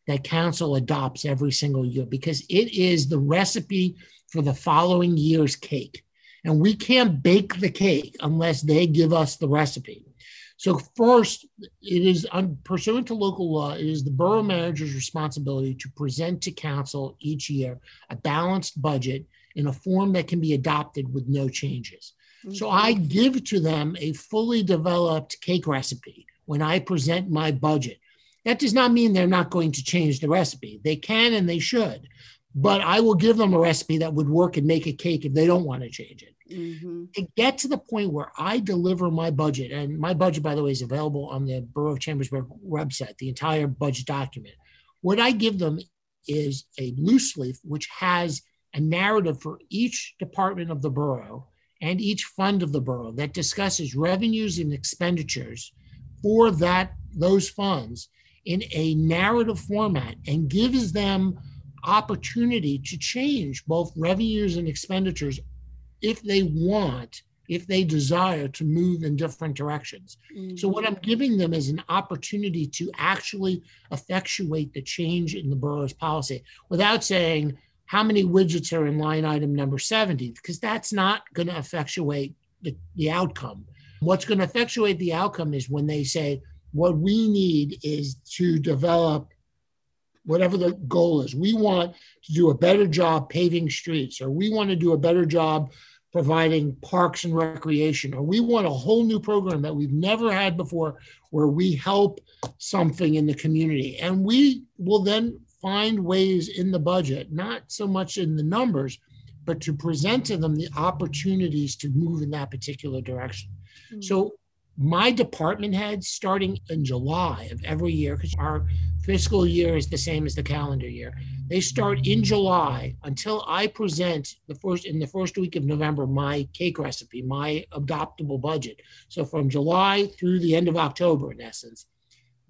that council adopts every single year because it is the recipe for the following year's cake. And we can't bake the cake unless they give us the recipe. So, first, it is pursuant to local law, it is the borough manager's responsibility to present to council each year a balanced budget in a form that can be adopted with no changes. Mm-hmm. So, I give to them a fully developed cake recipe when I present my budget. That does not mean they're not going to change the recipe. They can and they should but I will give them a recipe that would work and make a cake if they don't want to change it. Mm-hmm. To get to the point where I deliver my budget, and my budget, by the way, is available on the Borough of Chambersburg website, the entire budget document. What I give them is a loose leaf which has a narrative for each department of the borough and each fund of the borough that discusses revenues and expenditures for that those funds in a narrative format and gives them opportunity to change both revenues and expenditures if they want, if they desire to move in different directions. Mm-hmm. So, what I'm mm-hmm. giving them is an opportunity to actually effectuate the change in the borough's policy without saying, how many widgets are in line item number 70? Because that's not going to effectuate the, the outcome. What's going to effectuate the outcome is when they say, what we need is to develop whatever the goal is. We want to do a better job paving streets, or we want to do a better job providing parks and recreation, or we want a whole new program that we've never had before where we help something in the community. And we will then find ways in the budget, not so much in the numbers, but to present to them the opportunities to move in that particular direction. Mm-hmm. So my department heads starting in July of every year, because our fiscal year is the same as the calendar year, they start in July until I present the first in the first week of November my cake recipe, my adoptable budget. So from July through the end of October, in essence,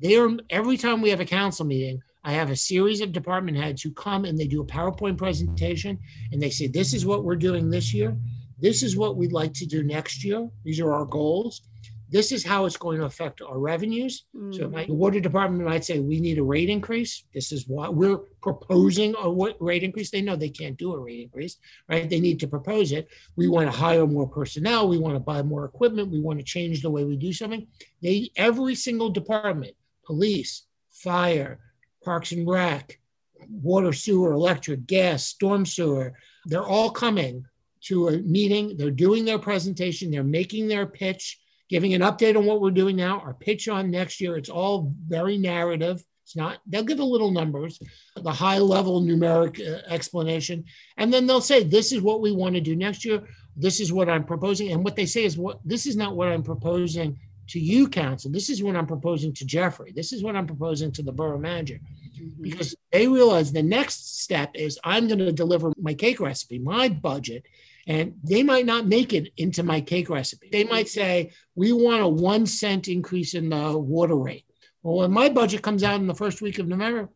they are every time we have a council meeting, I have a series of department heads who come and they do a PowerPoint presentation and they say, This is what we're doing this year. This is what we'd like to do next year. These are our goals this is how it's going to affect our revenues. Mm. So my, the water department might say we need a rate increase. This is why we're proposing a rate increase. They know they can't do a rate increase, right? They need to propose it. We want to hire more personnel. We want to buy more equipment. We want to change the way we do something. They every single department, police, fire, parks and rec, water, sewer, electric, gas, storm sewer, they're all coming to a meeting. They're doing their presentation. They're making their pitch giving an update on what we're doing now, our pitch on next year. It's all very narrative. It's not, they'll give a little numbers, the high level numeric uh, explanation. And then they'll say, this is what we want to do next year. This is what I'm proposing. And what they say is, what this is not what I'm proposing to you, council. This is what I'm proposing to Jeffrey. This is what I'm proposing to the borough manager. Mm-hmm. Because they realize the next step is I'm going to deliver my cake recipe, my budget, and they might not make it into my cake recipe. They might say, we want a one cent increase in the water rate. Well, when my budget comes out in the first week of November,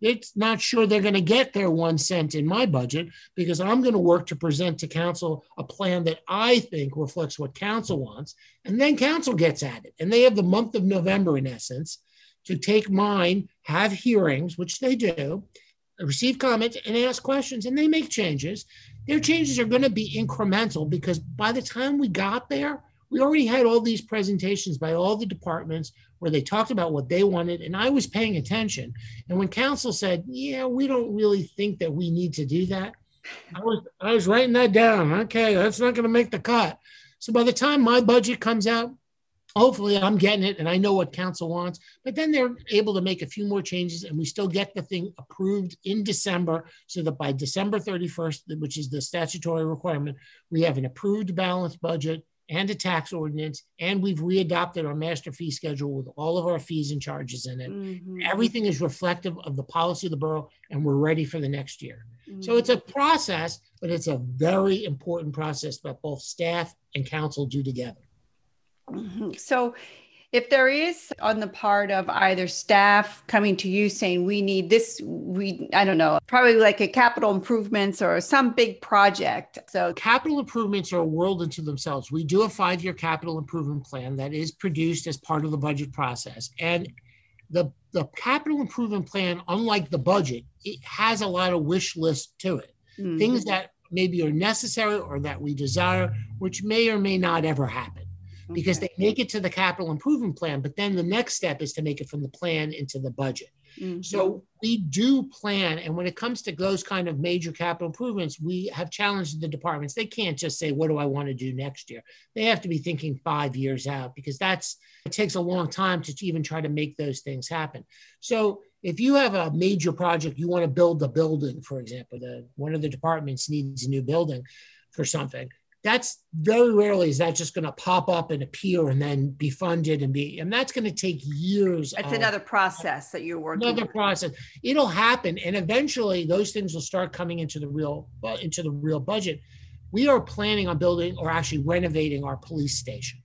it's not sure they're going to get their one cent in my budget because I'm going to work to present to council a plan that I think reflects what council wants. And then council gets at it. And they have the month of November, in essence, to take mine, have hearings, which they do, receive comments and ask questions, and they make changes. Their changes are going to be incremental because by the time we got there, we already had all these presentations by all the departments where they talked about what they wanted, and I was paying attention. And when council said, "Yeah, we don't really think that we need to do that," I was I was writing that down. Okay, that's not going to make the cut. So by the time my budget comes out, hopefully I'm getting it and I know what council wants, but then they're able to make a few more changes and we still get the thing approved in December so that by December 31st, which is the statutory requirement, we have an approved balanced budget and a tax ordinance, and we've readopted our master fee schedule with all of our fees and charges in it. Mm-hmm. Everything is reflective of the policy of the borough, and we're ready for the next year. Mm-hmm. So it's a process, but it's a very important process that both staff and council do together. Mm-hmm. So, if there is on the part of either staff coming to you saying we need this we i don't know probably like a capital improvements or some big project. So capital improvements are a world into themselves. We do a five year capital improvement plan that is produced as part of the budget process. And the the capital improvement plan unlike the budget it has a lot of wish list to it. Mm-hmm. things that maybe are necessary or that we desire which may or may not ever happen because okay. they make it to the capital improvement plan, but then the next step is to make it from the plan into the budget. Mm-hmm. So we do plan, and when it comes to those kind of major capital improvements, we have challenged the departments. They can't just say, "What do I want to do next year?" They have to be thinking five years out because that's it takes a long time to even try to make those things happen. So if you have a major project, you want to build a building, for example, the one of the departments needs a new building for something that's very rarely is that just going to pop up and appear and then be funded and be and that's going to take years that's of, another process that you're working another with. process. It'll happen and eventually those things will start coming into the real uh, into the real budget. We are planning on building or actually renovating our police station.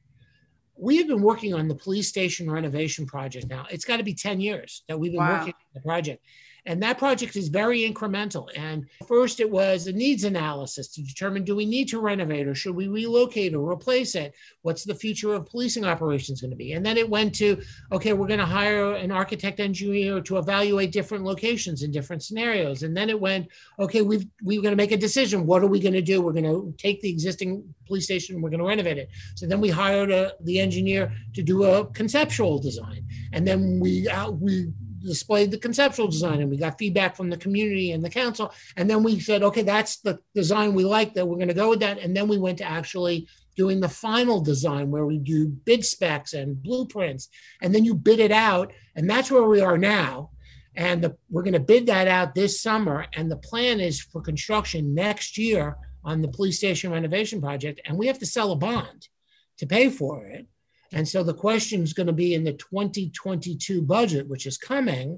We have been working on the police station renovation project now. It's got to be 10 years that we've been wow. working on the project And that project is very incremental. And first, it was a needs analysis to determine do we need to renovate or should we relocate or replace it? What's the future of policing operations going to be? And then it went to okay, we're going to hire an architect engineer to evaluate different locations in different scenarios. And then it went okay, we've we're going to make a decision. What are we going to do? We're going to take the existing police station, we're going to renovate it. So then we hired a, the engineer to do a conceptual design, and then we uh, we displayed the conceptual design and we got feedback from the community and the council. And then we said, okay, that's the design we like that we're going to go with that. And then we went to actually doing the final design where we do bid specs and blueprints. And then you bid it out. And that's where we are now. And the, we're going to bid that out this summer. And the plan is for construction next year on the police station renovation project. And we have to sell a bond to pay for it. And so the question is going to be in the 2022 budget, which is coming.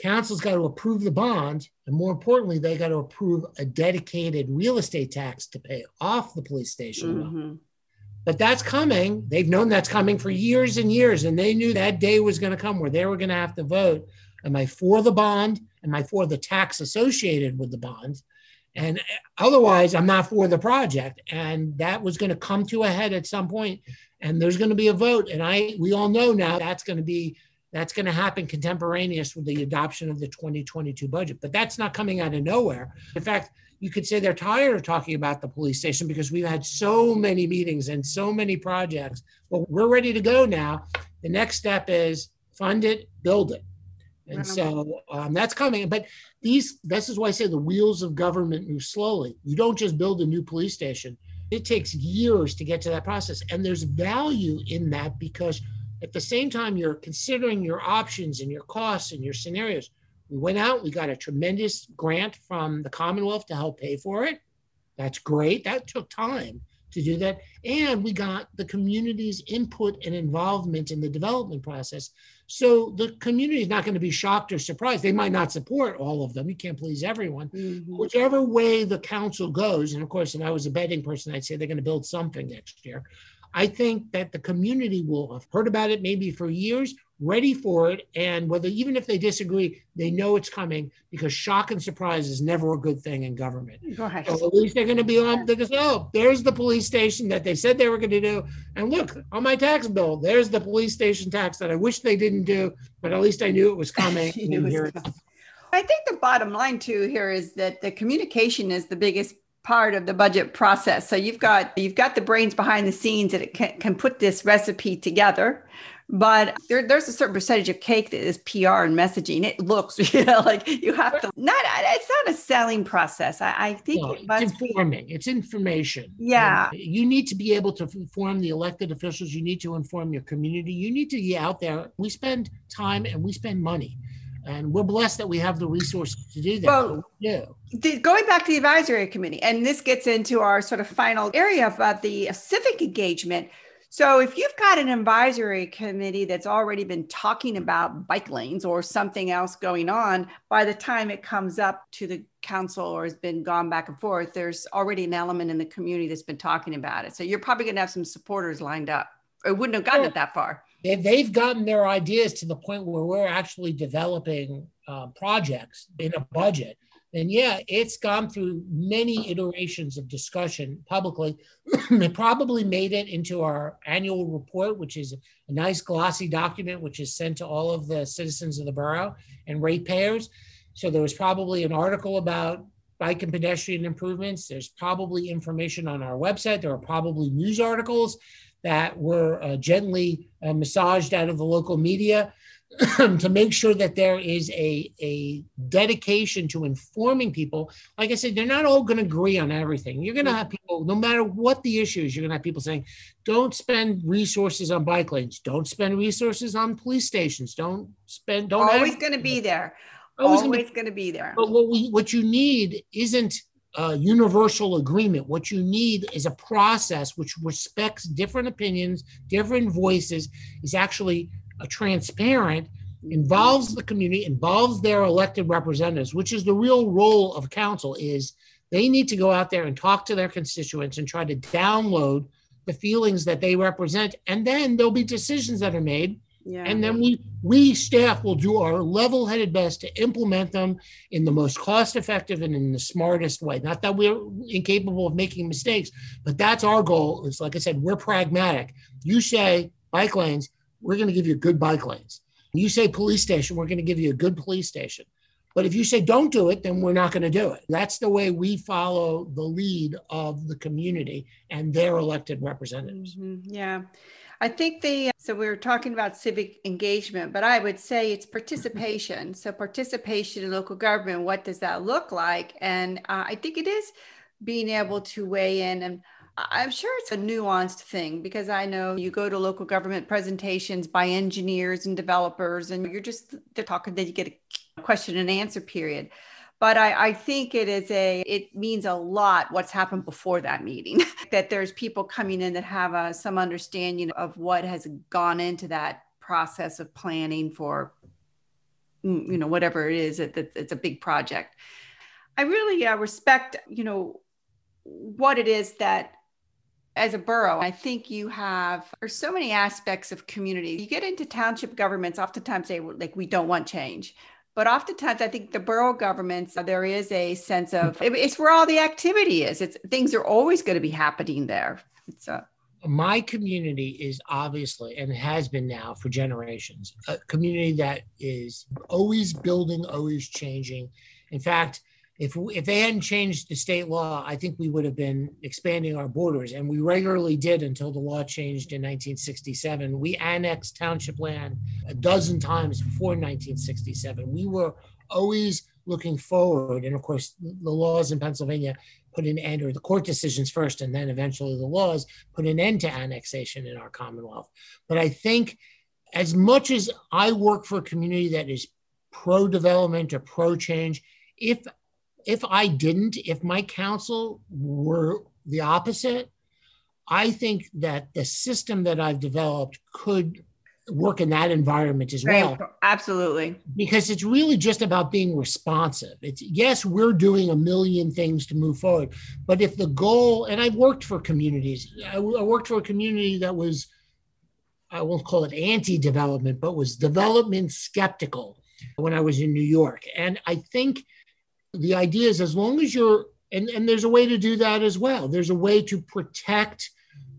Council's got to approve the bond, and more importantly, they got to approve a dedicated real estate tax to pay off the police station. Mm-hmm. But that's coming. They've known that's coming for years and years, and they knew that day was going to come where they were going to have to vote. Am I for the bond? Am I for the tax associated with the bond? And otherwise, I'm not for the project. And that was going to come to a head at some point and there's going to be a vote and i we all know now that's going to be that's going to happen contemporaneous with the adoption of the 2022 budget but that's not coming out of nowhere. In fact you could say they're tired of talking about the police station because we've had so many meetings and so many projects but we're ready to go now. The next step is fund it build it. And so um, that's coming but these this is why i say the wheels of government move slowly. You don't just build a new police station it takes years to get to that process. And there's value in that because at the same time you're considering your options and your costs and your scenarios. We went out, we got a tremendous grant from the Commonwealth to help pay for it. That's great. That took time to do that. And we got the community's input and involvement in the development process. So the community is not going to be shocked or surprised. They might not support all of them. You can't please everyone. Mm-hmm. Whichever way the council goes, and of course, if I was a betting person, I'd say they're going to build something next year. I think that the community will have heard about it maybe for years, ready for it. And whether even if they disagree, they know it's coming because shock and surprise is never a good thing in government. So at least they're going to be on, to say, oh, there's the police station that they said they were going to do. And look, on my tax bill, there's the police station tax that I wish they didn't do, but at least I knew it was <laughs> coming. it was coming. I think the bottom line too here is that the communication is the biggest part of the budget process. So you've got you've got the brains behind the scenes that it can, can put this recipe together, but there, there's a certain percentage of cake that is PR and messaging. It looks, <laughs> you know, like you have to not. It's not a selling process. I, I think no, it it's informing. Be, it's information. Yeah, and you need to be able to inform the elected officials. You need to inform your community. You need to get out there. We spend time and we spend money and we're blessed that we have the resources to do that. Well, yeah. Going back to the advisory committee, and this gets into our sort of final area about uh, the civic engagement. So, if you've got an advisory committee that's already been talking about bike lanes or something else going on, by the time it comes up to the council or has been gone back and forth, there's already an element in the community that's been talking about it. So, you're probably going to have some supporters lined up. Or wouldn't have gotten well, it that far they've gotten their ideas to the point where we're actually developing uh, projects in a budget. And yeah, it's gone through many iterations of discussion publicly. <clears throat> it probably made it into our annual report, which is a nice glossy document, which is sent to all of the citizens of the borough and ratepayers. So there was probably an article about bike and pedestrian improvements. There's probably information on our website. There are probably news articles that were uh, gently uh, massaged out of the local media <clears throat> to make sure that there is a, a dedication to informing people. Like I said, they're not all going to agree on everything. You're going to have people, no matter what the issue is, you're going to have people saying, don't spend resources on bike lanes, don't spend resources on police stations, don't spend, don't always going to be there. Always, always going to be there. But what we what you need isn't a universal agreement. What you need is a process which respects different opinions, different voices, is actually a transparent, involves the community, involves their elected representatives, which is the real role of council is they need to go out there and talk to their constituents and try to download the feelings that they represent. And then there'll be decisions that are made Yeah. And then we we staff will do our level-headed best to implement them in the most cost-effective and in the smartest way. Not that we're incapable of making mistakes, but that's our goal. It's like I said, we're pragmatic. You say bike lanes, we're going to give you good bike lanes. You say police station, we're going to give you a good police station. But if you say don't do it, then we're not going to do it. That's the way we follow the lead of the community and their elected representatives. Mm-hmm. Yeah. I think the so we were talking about civic engagement, but I would say it's participation. So participation in local government, what does that look like? And uh, I think it is being able to weigh in and I'm sure it's a nuanced thing because I know you go to local government presentations by engineers and developers, and you're just they're talking. Then you get a question and answer period. But I, I think it is a it means a lot what's happened before that meeting. <laughs> that there's people coming in that have a, uh, some understanding of what has gone into that process of planning for mm, you know whatever it is. It, it's a big project. I really uh, respect you know what it is that as a borough, I think you have there's so many aspects of community. You get into township governments, oftentimes they like we don't want change. But oftentimes, I think the borough governments, uh, there is a sense of it's where all the activity is. It's things are always going to be happening there. It's a my community is obviously and has been now for generations a community that is always building, always changing. In fact, if if they hadn't changed the state law, I think we would have been expanding our borders, and we regularly did until the law changed in 1967. We annexed township land a dozen times before 1967. We were always looking forward, and of course, the laws in Pennsylvania put an end, or the court decisions first, and then eventually the laws put an end to annexation in our Commonwealth. But I think, as much as I work for a community that is pro development or pro change, if if I didn't, if my council were the opposite, I think that the system that I've developed could work in that environment as well. Absolutely. Because it's really just about being responsive. It's yes, we're doing a million things to move forward, but if the goal, and I've worked for communities, I, worked for a community that was, I won't call it anti-development, but was development skeptical when I was in New York. And I think the idea is as long as you're and, and there's a way to do that as well there's a way to protect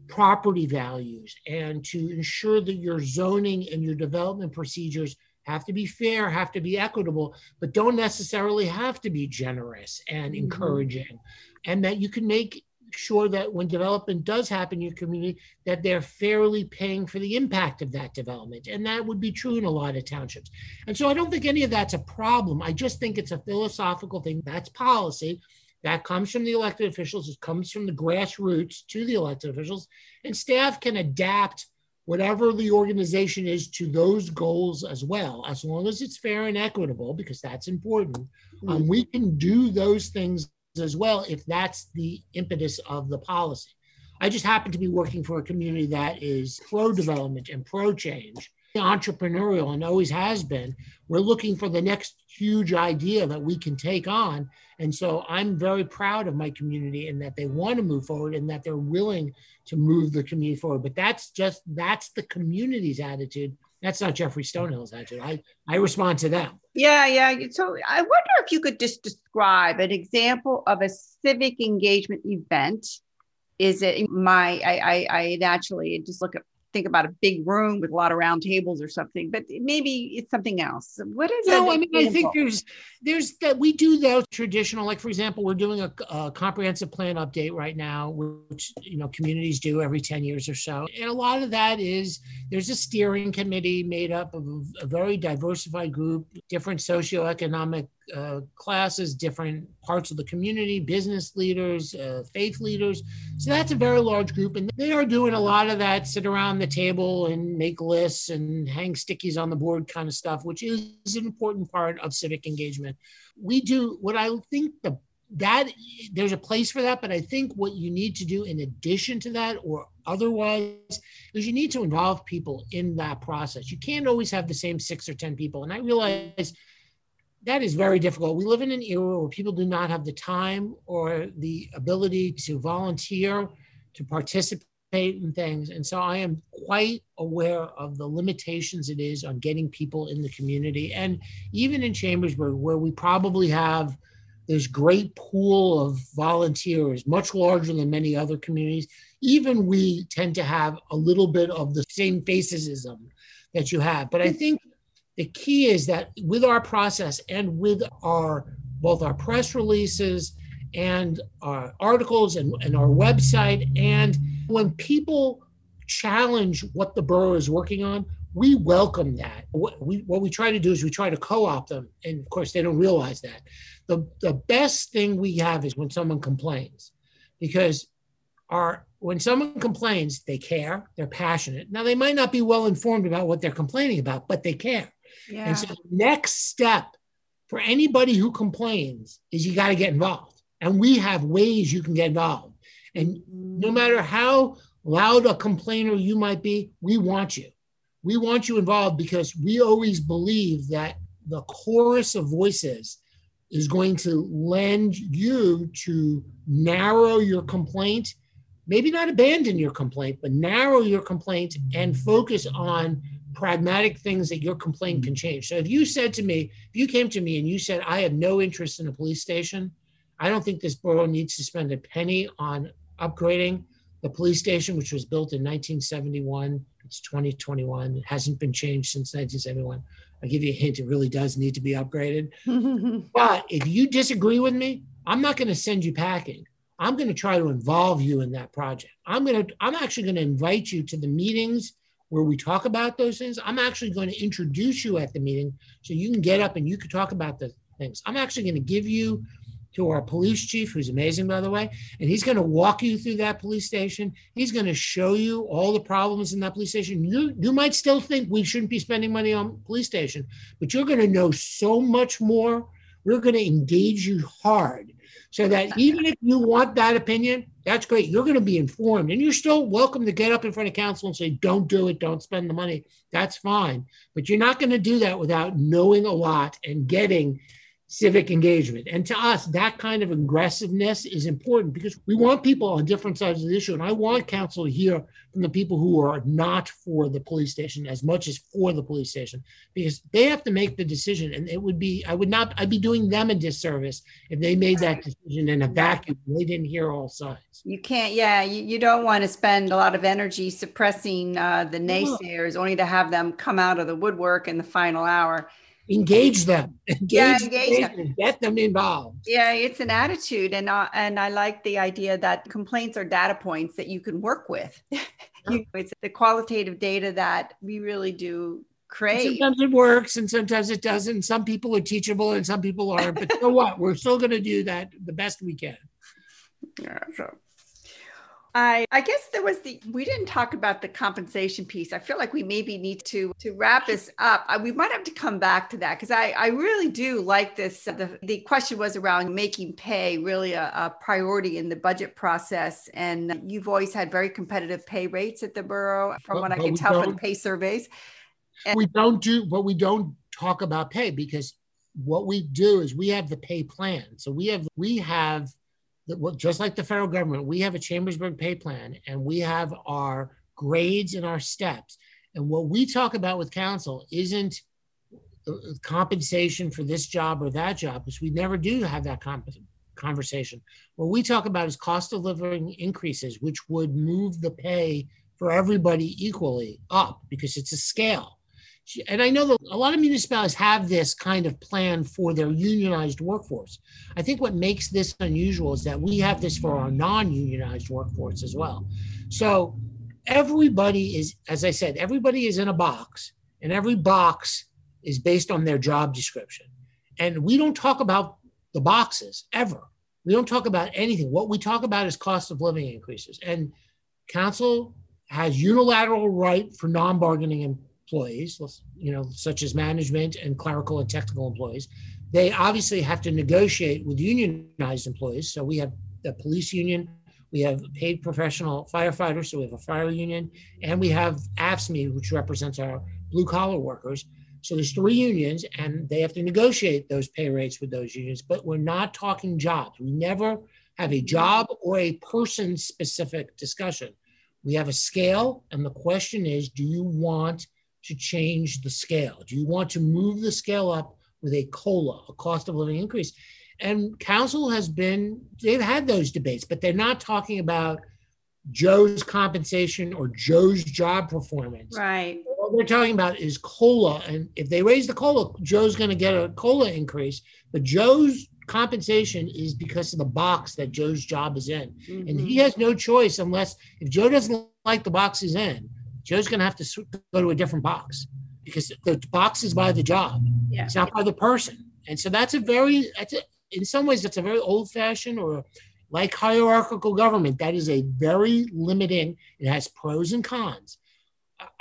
property values and to ensure that your zoning and your development procedures have to be fair have to be equitable but don't necessarily have to be generous and mm-hmm. encouraging and that you can make sure that when development does happen in your community, that they're fairly paying for the impact of that development. And that would be true in a lot of townships. And so I don't think any of that's a problem. I just think it's a philosophical thing. That's policy. That comes from the elected officials. It comes from the grassroots to the elected officials. And staff can adapt whatever the organization is to those goals as well, as long as it's fair and equitable, because that's important. Mm-hmm. Um, we can do those things as well if that's the impetus of the policy. I just happen to be working for a community that is pro development and pro change, entrepreneurial, and always has been. We're looking for the next huge idea that we can take on. And so I'm very proud of my community in that they want to move forward and that they're willing to move the community forward. But that's just, that's the community's attitude. That's not Jeffrey Stonehill's attitude. I, I respond to them. Yeah, yeah. So I wonder if you could just describe an example of a civic engagement event. Is it my I I, I naturally just look at think about a big room with a lot of round tables or something, but maybe it's something else. What is no, I mean, I think there's there's that we do those traditional, like for example, we're doing a, a, comprehensive plan update right now, which you know communities do every 10 years or so. And a lot of that is there's a steering committee made up of a very diversified group, different socioeconomic uh, classes, different parts of the community, business leaders, uh, faith leaders. So that's a very large group. And they are doing a lot of that sit around the table and make lists and hang stickies on the board kind of stuff, which is an important part of civic engagement. We do what I think the that there's a place for that, but I think what you need to do in addition to that or otherwise is you need to involve people in that process. You can't always have the same six or 10 people. And I realize that is very difficult. We live in an era where people do not have the time or the ability to volunteer, to participate in things. And so I am quite aware of the limitations it is on getting people in the community. And even in Chambersburg, where we probably have this great pool of volunteers, much larger than many other communities, even we tend to have a little bit of the same facism that you have. But I think the key is that with our process and with our both our press releases and our articles and, and our website, and when people challenge what the borough is working on, we welcome that. What we, what we try to do is we try to co opt them. And of course, they don't realize that. The, the best thing we have is when someone complains because our when someone complains, they care, they're passionate. Now, they might not be well informed about what they're complaining about, but they care. Yeah. And so, the next step for anybody who complains is you got to get involved. And we have ways you can get involved. And no mm. matter how loud a complainer you might be, we want you. We want you involved because we always believe that the chorus of voices is going to lend you to narrow your complaint, maybe not abandon your complaint, but narrow your complaint and focus on pragmatic things that your complaint can mm. change. So if you said to me, if you came to me and you said, I have no interest in a police station, I don't think this borough needs to spend a penny on upgrading the police station, which was built in 1971. It's 2021. It hasn't been changed since 1971. I'll give you a hint, it really does need to be upgraded. <laughs> but if you disagree with me, I'm not going to send you packing. I'm going to try to involve you in that project. I'm going to, I'm actually going to invite you to the meetings where we talk about those things. I'm actually going to introduce you at the meeting so you can get up and you can talk about the things. I'm actually going to give you to our police chief, who's amazing, by the way, and he's going to walk you through that police station. He's going to show you all the problems in that police station. You, you might still think we shouldn't be spending money on police station, but you're going to know so much more. We're going to engage you hard so that even if you want that opinion, that's great. You're going to be informed and you're still welcome to get up in front of council and say, don't do it, don't spend the money. That's fine. But you're not going to do that without knowing a lot and getting civic engagement. And to us, that kind of aggressiveness is important because we want people on different sides of the issue. And I want council to hear from the people who are not for the police station as much as for the police station because they have to make the decision. And it would be, I would not, I'd be doing them a disservice if they made that decision in a vacuum. They didn't hear all sides. You can't, yeah, you, you don't want to spend a lot of energy suppressing uh, the naysayers only to have them come out of the woodwork in the final hour engage them engage, <laughs> yeah, engage them. get them involved. Yeah it's an attitude and uh, and i like the idea that complaints are data points that you can work with. <laughs> You, it's the qualitative data that we really do create sometimes it works and sometimes it doesn't. Some people are teachable and some people aren't but you know what? We're still going to do that the best we can. <laughs> Yeah so I, I guess there was the we didn't talk about the compensation piece. I feel like we maybe need to to wrap this up. I, we might have to come back to that because I, I really do like this. Uh, the, the question was around making pay really a, a, priority in the budget process, and you've always had very competitive pay rates at the borough, from but, what I can tell from the pay surveys. And- we don't do, but we don't talk about pay because what we do is we have the pay plan. So we have we have just like the federal government, we have a Chambersburg pay plan and we have our grades and our steps. And what we talk about with council isn't uh, compensation for this job or that job, because we never do have that conversation. What we talk about is cost of living increases, which would move the pay for everybody equally up because it's a scale and I know that a lot of municipalities have this kind of plan for their unionized workforce. I think what makes this unusual is that we have this for our non unionized workforce as well. So everybody is, as I said, everybody is in a box, and every box is based on their job description. And we don't talk about the boxes ever. We don't talk about anything. What we talk about is cost of living increases. And council has unilateral right for non bargaining employees, you know, such as management and clerical and technical employees, they obviously have to negotiate with unionized employees. So we have the police union, we have paid professional firefighters, so we have a fire union, and we have AFSCME, which represents our blue collar workers. So there's three unions, and they have to negotiate those pay rates with those unions. But we're not talking jobs. We never have a job or a person specific discussion We have a scale, and the question is do you want to change the scale? Do you want to move the scale up with a COLA, a cost of living increase? And council has been, they've had those debates, but they're not talking about Joe's compensation or Joe's job performance. Right. What they're talking about is COLA. And if they raise the COLA, Joe's going to get a COLA increase. But Joe's compensation is because of the box that Joe's job is in. Mm-hmm. And he has no choice unless, if Joe doesn't like the box he's in, Joe's going to have to go to a different box because the box is by the job. Yeah. It's not by the person. And so that's a very, that's a, in some ways, that's a very old fashioned or like hierarchical government. That is a very limiting, it has pros and cons.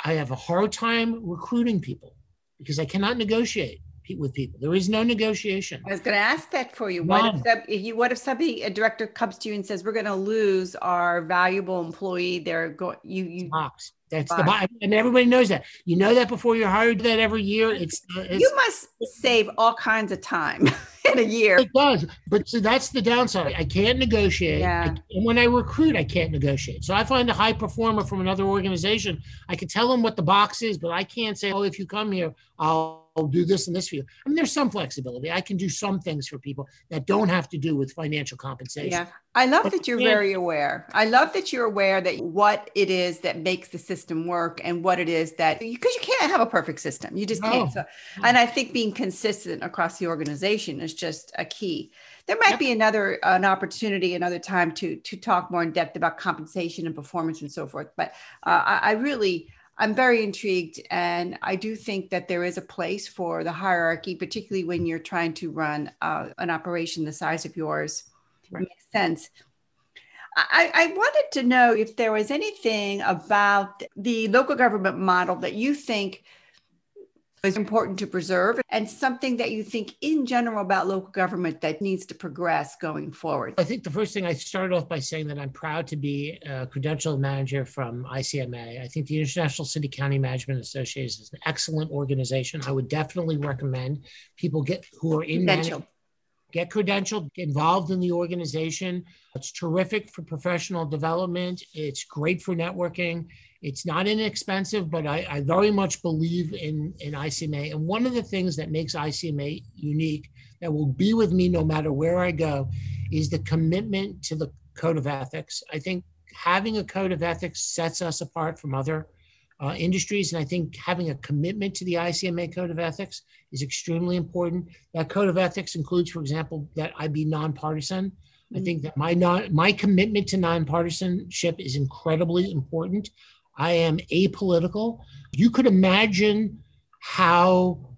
I have a hard time recruiting people because I cannot negotiate with people. There is no negotiation. I was going to ask that for you. What if, if, you, what if somebody, a director comes to you and says, "We're going to lose our valuable employee"? They're going. You you box. That's box. the box, and everybody knows that. You know that before you're hired. That every year, it's, it's you must save all kinds of time <laughs> in a year. It does, but so that's the downside. I can't negotiate. Yeah. I, and when I recruit, I can't negotiate. So I find a high performer from another organization. I can tell them what the box is, but I can't say, "Oh, if you come here, I'll." I'll do this and this for you. I mean, there's some flexibility. I can do some things for people that don't have to do with financial compensation. Yeah. I love but that you're very aware. I love that you're aware that what it is that makes the system work and what it is that because you can't have a perfect system. You just no. can't. So, and I think being consistent across the organization is just a key. There might yep. be another an opportunity another time to to talk more in depth about compensation and performance and so forth. But uh, I, I really I'm very intrigued, and I do think that there is a place for the hierarchy, particularly when you're trying to run uh, an operation the size of yours. Right. Makes sense. I, I, wanted to know if there was anything about the local government model that you think is important to preserve and something that you think in general about local government that needs to progress going forward? I think the first thing I started off by saying that I'm proud to be a credentialed manager from ICMA. I think the International City County Management Association is an excellent organization. I would definitely recommend people get who are in management get credentialed, get involved in the organization. It's terrific for professional development. It's great for networking. It's not inexpensive, but I, I, very much believe in, in ICMA. And one of the things that makes ICMA unique, that will be with me no matter where I go, is the commitment to the code of ethics. I think having a code of ethics sets us apart from other uh, industries. And I think having a commitment to the ICMA code of ethics is extremely important. That code of ethics includes, for example, that I be nonpartisan. I think that my non, my commitment to nonpartisanship is incredibly important. I am apolitical. You could imagine how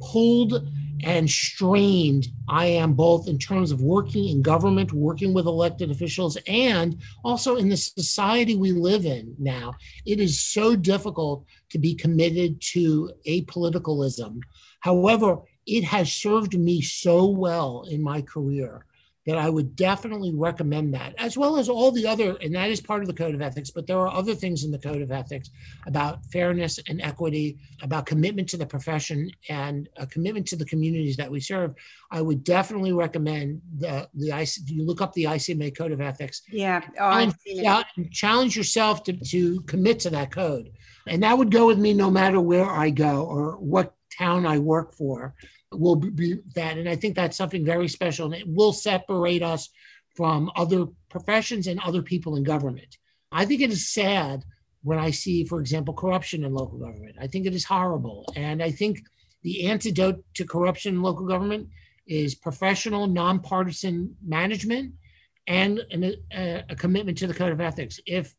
pulled and strained I am both in terms of working in government, working with elected officials, and also in the society we live in now. It is so difficult to be committed to apoliticalism. However, it has served me so well in my career that I would definitely recommend that, as well as all the other, and that is part of the code of ethics, but there are other things in the code of ethics about fairness and equity, about commitment to the profession and a commitment to the communities that we serve. I would definitely recommend the, the IC, you look up the ICMA code of ethics. Yeah. Oh, challenge, challenge yourself to, to commit to that code. And that would go with me no matter where I go or what town I work for will be that. And I think that's something very special and it will separate us from other professions and other people in government. I think it is sad when I see, for example, corruption in local government. I think it is horrible. And I think the antidote to corruption in local government is professional, nonpartisan management and an, a, a commitment to the code of ethics. If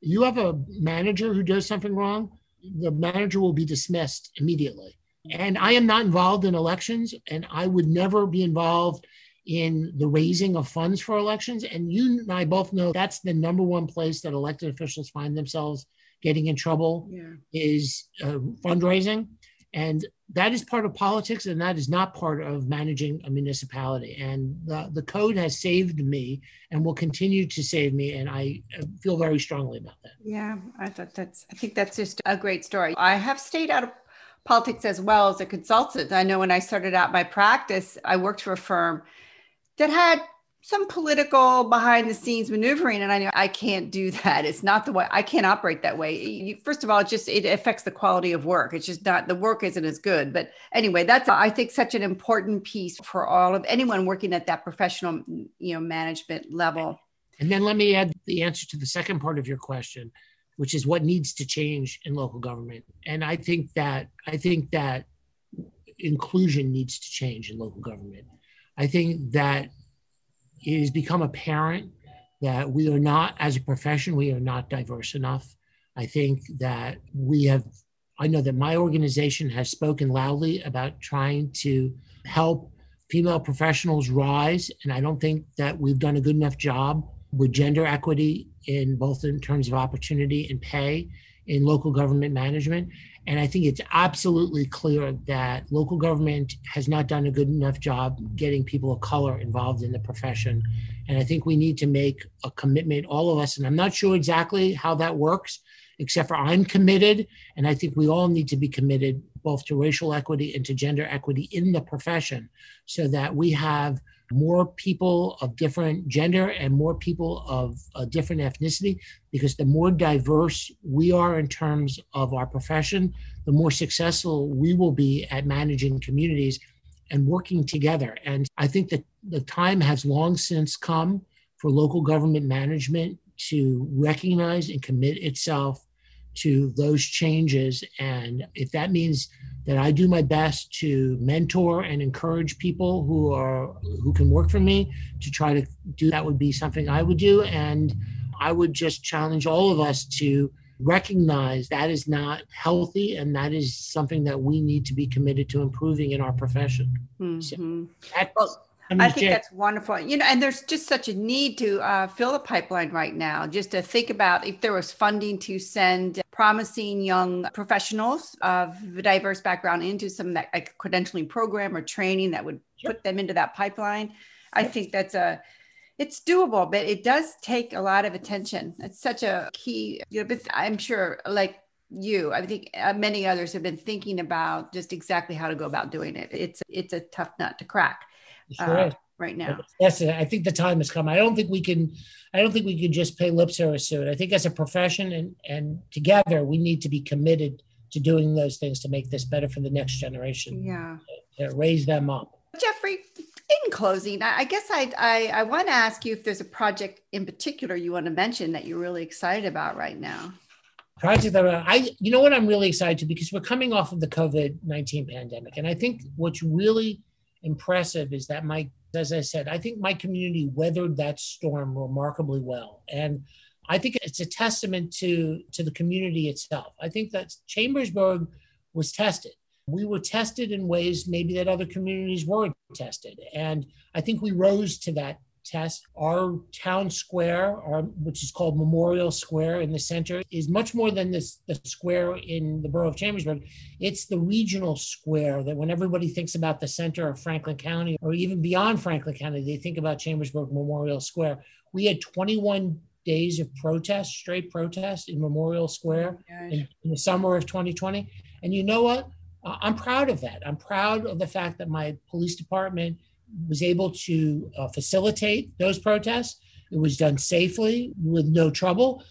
you have a manager who does something wrong, the manager will be dismissed immediately. And I am not involved in elections, and I would never be involved in the raising of funds for elections. And you and I both know that's the number one place that elected officials find themselves getting in trouble yeah. is uh, fundraising. And that is part of politics, and that is not part of managing a municipality. And the, the code has saved me and will continue to save me. And I uh, feel very strongly about that. Yeah, I thought that's, I think that's just a great story. I have stayed out of politics as well as a consultant. I know when I started out my practice, I worked for a firm that had some political behind the scenes maneuvering and i know i can't do <laughs> that. It's not the way i can't operate that way. You, first of all it just it affects the quality of work. It's just not the work isn't as good. But anyway that's i think such an important piece for all of anyone working at that professional you know management level. And then let me add the answer to the second part of your question which is what needs to change in local government and i think that i think that inclusion needs to change in local government i think that it has become apparent that we are not, as a profession, we are not diverse enough. I think that we have, I know that my organization has spoken loudly about trying to help female professionals rise. And I don't think that we've done a good enough job with gender equity in both in terms of opportunity and pay in local government management. And I think it's absolutely clear that local government has not done a good enough job getting people of color involved in the profession. And I think we need to make a commitment, all of us. And I'm not sure exactly how that works, except for I'm committed. And I think we all need to be committed both to racial equity and to gender equity in the profession so that we have more people of different gender and more people of a different ethnicity because the more diverse we are in terms of our profession the more successful we will be at managing communities and working together. And i think that the time has long since come for local government management to recognize and commit itself to those changes and if that means that I do my best to mentor and encourage people who are who can work for me to try to do that would be something I would do and I would just challenge all of us to recognize that is not healthy and that is something that we need to be committed to improving in our profession. Mm-hmm. So I think that's wonderful. You know, and there's just such a need to uh, fill the pipeline right now. Just to think about if there was funding to send promising young professionals of diverse background into some that like credentialing program or training that would yep. put them into that pipeline. I think that's a it's doable, but it does take a lot of attention. It's such a key. You know, but I'm sure, like you, I think uh, many others have been thinking about just exactly how to go about doing it. It's it's a tough nut to crack sure uh, right now. Yes, I think the time has come. I don't think we can. I don't think we can just pay lip service to it. I think as a profession and and together we need to be committed to doing those things to make this better for the next generation. Yeah, to, to raise them up. Jeffrey, in closing, I guess I, I, I want to ask you if there's a project in particular you want to mention that you're really excited about right now. Project that I, you know what I'm really excited to because we're coming off of the COVID 19 pandemic. And I think what's really impressive is that my, as I said, I think my community weathered that storm remarkably well. And I think it's a testament to, to the community itself. I think that Chambersburg was tested. We were tested in ways maybe that other communities weren't tested. And I think we rose to that test. Our town square, our, which is called Memorial Square in the center, is much more than this, the square in the borough of Chambersburg. It's the regional square that when everybody thinks about the center of Franklin County or even beyond Franklin County, they think about Chambersburg Memorial Square. We had 21 days of protest, straight protest in Memorial Square oh in, in the summer of 2020. And you know what? I'm proud of that. I'm proud of the fact that my police department was able to uh, facilitate those protests. It was done safely with no trouble.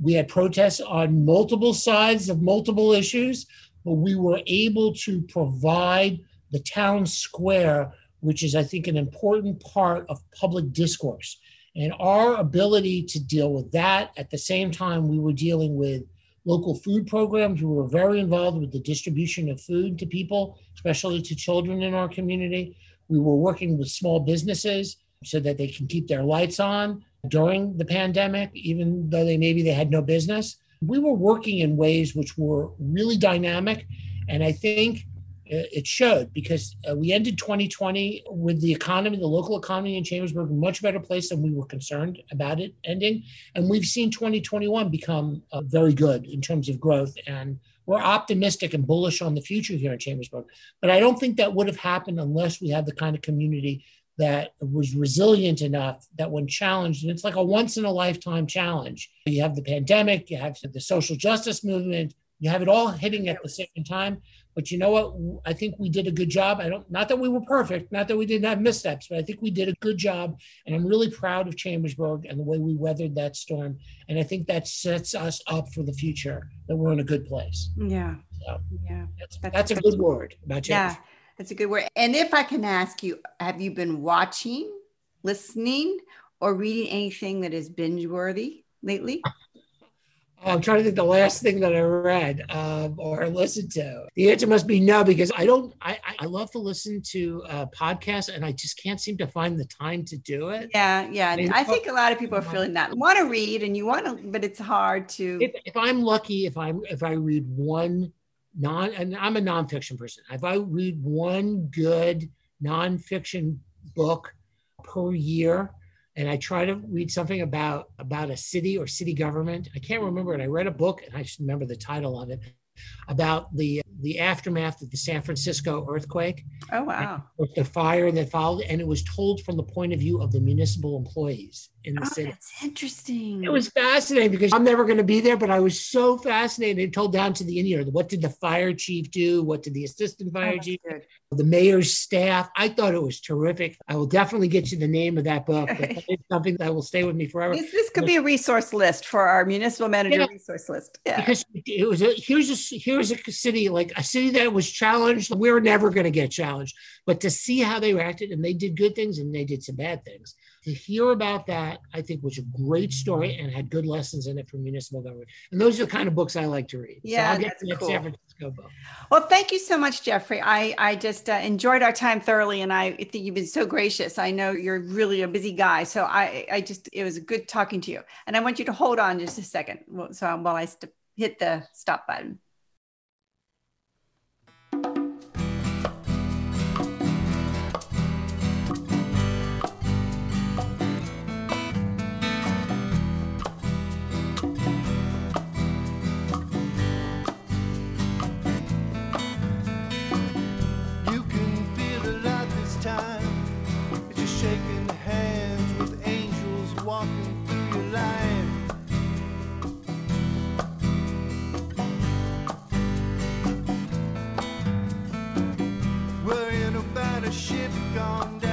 We had protests on multiple sides of multiple issues, but we were able to provide the town square, which is, I think, an important part of public discourse. And our ability to deal with that at the same time, we were dealing with local food programs. We were very involved with the distribution of food to people, especially to children in our community. We were working with small businesses so that they can keep their lights on during the pandemic, even though they maybe they had no business. We were working in ways which were really dynamic. And I think it showed because uh, we ended 2020 with the economy, the local economy in Chambersburg, much better place than we were concerned about it ending. And we've seen 2021 become uh, very good in terms of growth. And we're optimistic and bullish on the future here in Chambersburg. But I don't think that would have happened unless we had the kind of community that was resilient enough that when challenged, and it's like a once in a lifetime challenge. You have the pandemic, you have the social justice movement, you have it all hitting at the same time. But you know what? I think we did a good job. I don't, not that we were perfect, not that we didn't have missteps, but I think we did a good job. And I'm really proud of Chambersburg and the way we weathered that storm. And I think that sets us up for the future that we're in a good place. Yeah. So Yeah. that's, that's a good word about Yeah. That's a good word. And if I can ask you, have you been watching, listening, or reading anything that is binge worthy lately? I'm trying to think the last thing that I read um, or listened to. The answer must be no, because I don't. I, I- I love to listen to uh, podcasts, and I just can't seem to find the time to do it. Yeah, yeah. I mean, I think a lot of people are feeling that. Want to read and you want to, but it's hard to. If, if I'm lucky, if I'm if I read one non, and I'm a nonfiction person. If I read one good nonfiction book per year, and I try to read something about about a city or city government. I can't remember it. I read a book, and I just remember the title of it, about the the aftermath of the San Francisco earthquake, oh wow. with the fire that followed, and it was told from the point of view of the municipal employees in the Oh, city. that's interesting. It was fascinating because I'm never going to be there, but I was so fascinated. It told down to the you know what did the fire chief do? What did the assistant Oh, fire that's chief? good. The mayor's staff. I thought it was terrific. I will definitely get you the name of that book. that is something that will stay with me forever. This, this could be a resource list for our municipal manager Yeah. resource list. Yeah. Because it was a here's a here's a city like a city that was challenged. We're never going to get challenged, but to see how they reacted and they did good things and they did some bad things. To hear about that, I think was a great story and had good lessons in it for municipal government. And those are the kind of books I like to read. Yeah, I'll get that's to that cool. San Francisco book. Well, thank you so much, Jeffrey. I, I just uh, enjoyed our time thoroughly, and I think you've been so gracious. I know you're really a busy guy, so I, I just it was good talking to you. And I want you to hold on just a second, so while I st- hit the stop button. Worrying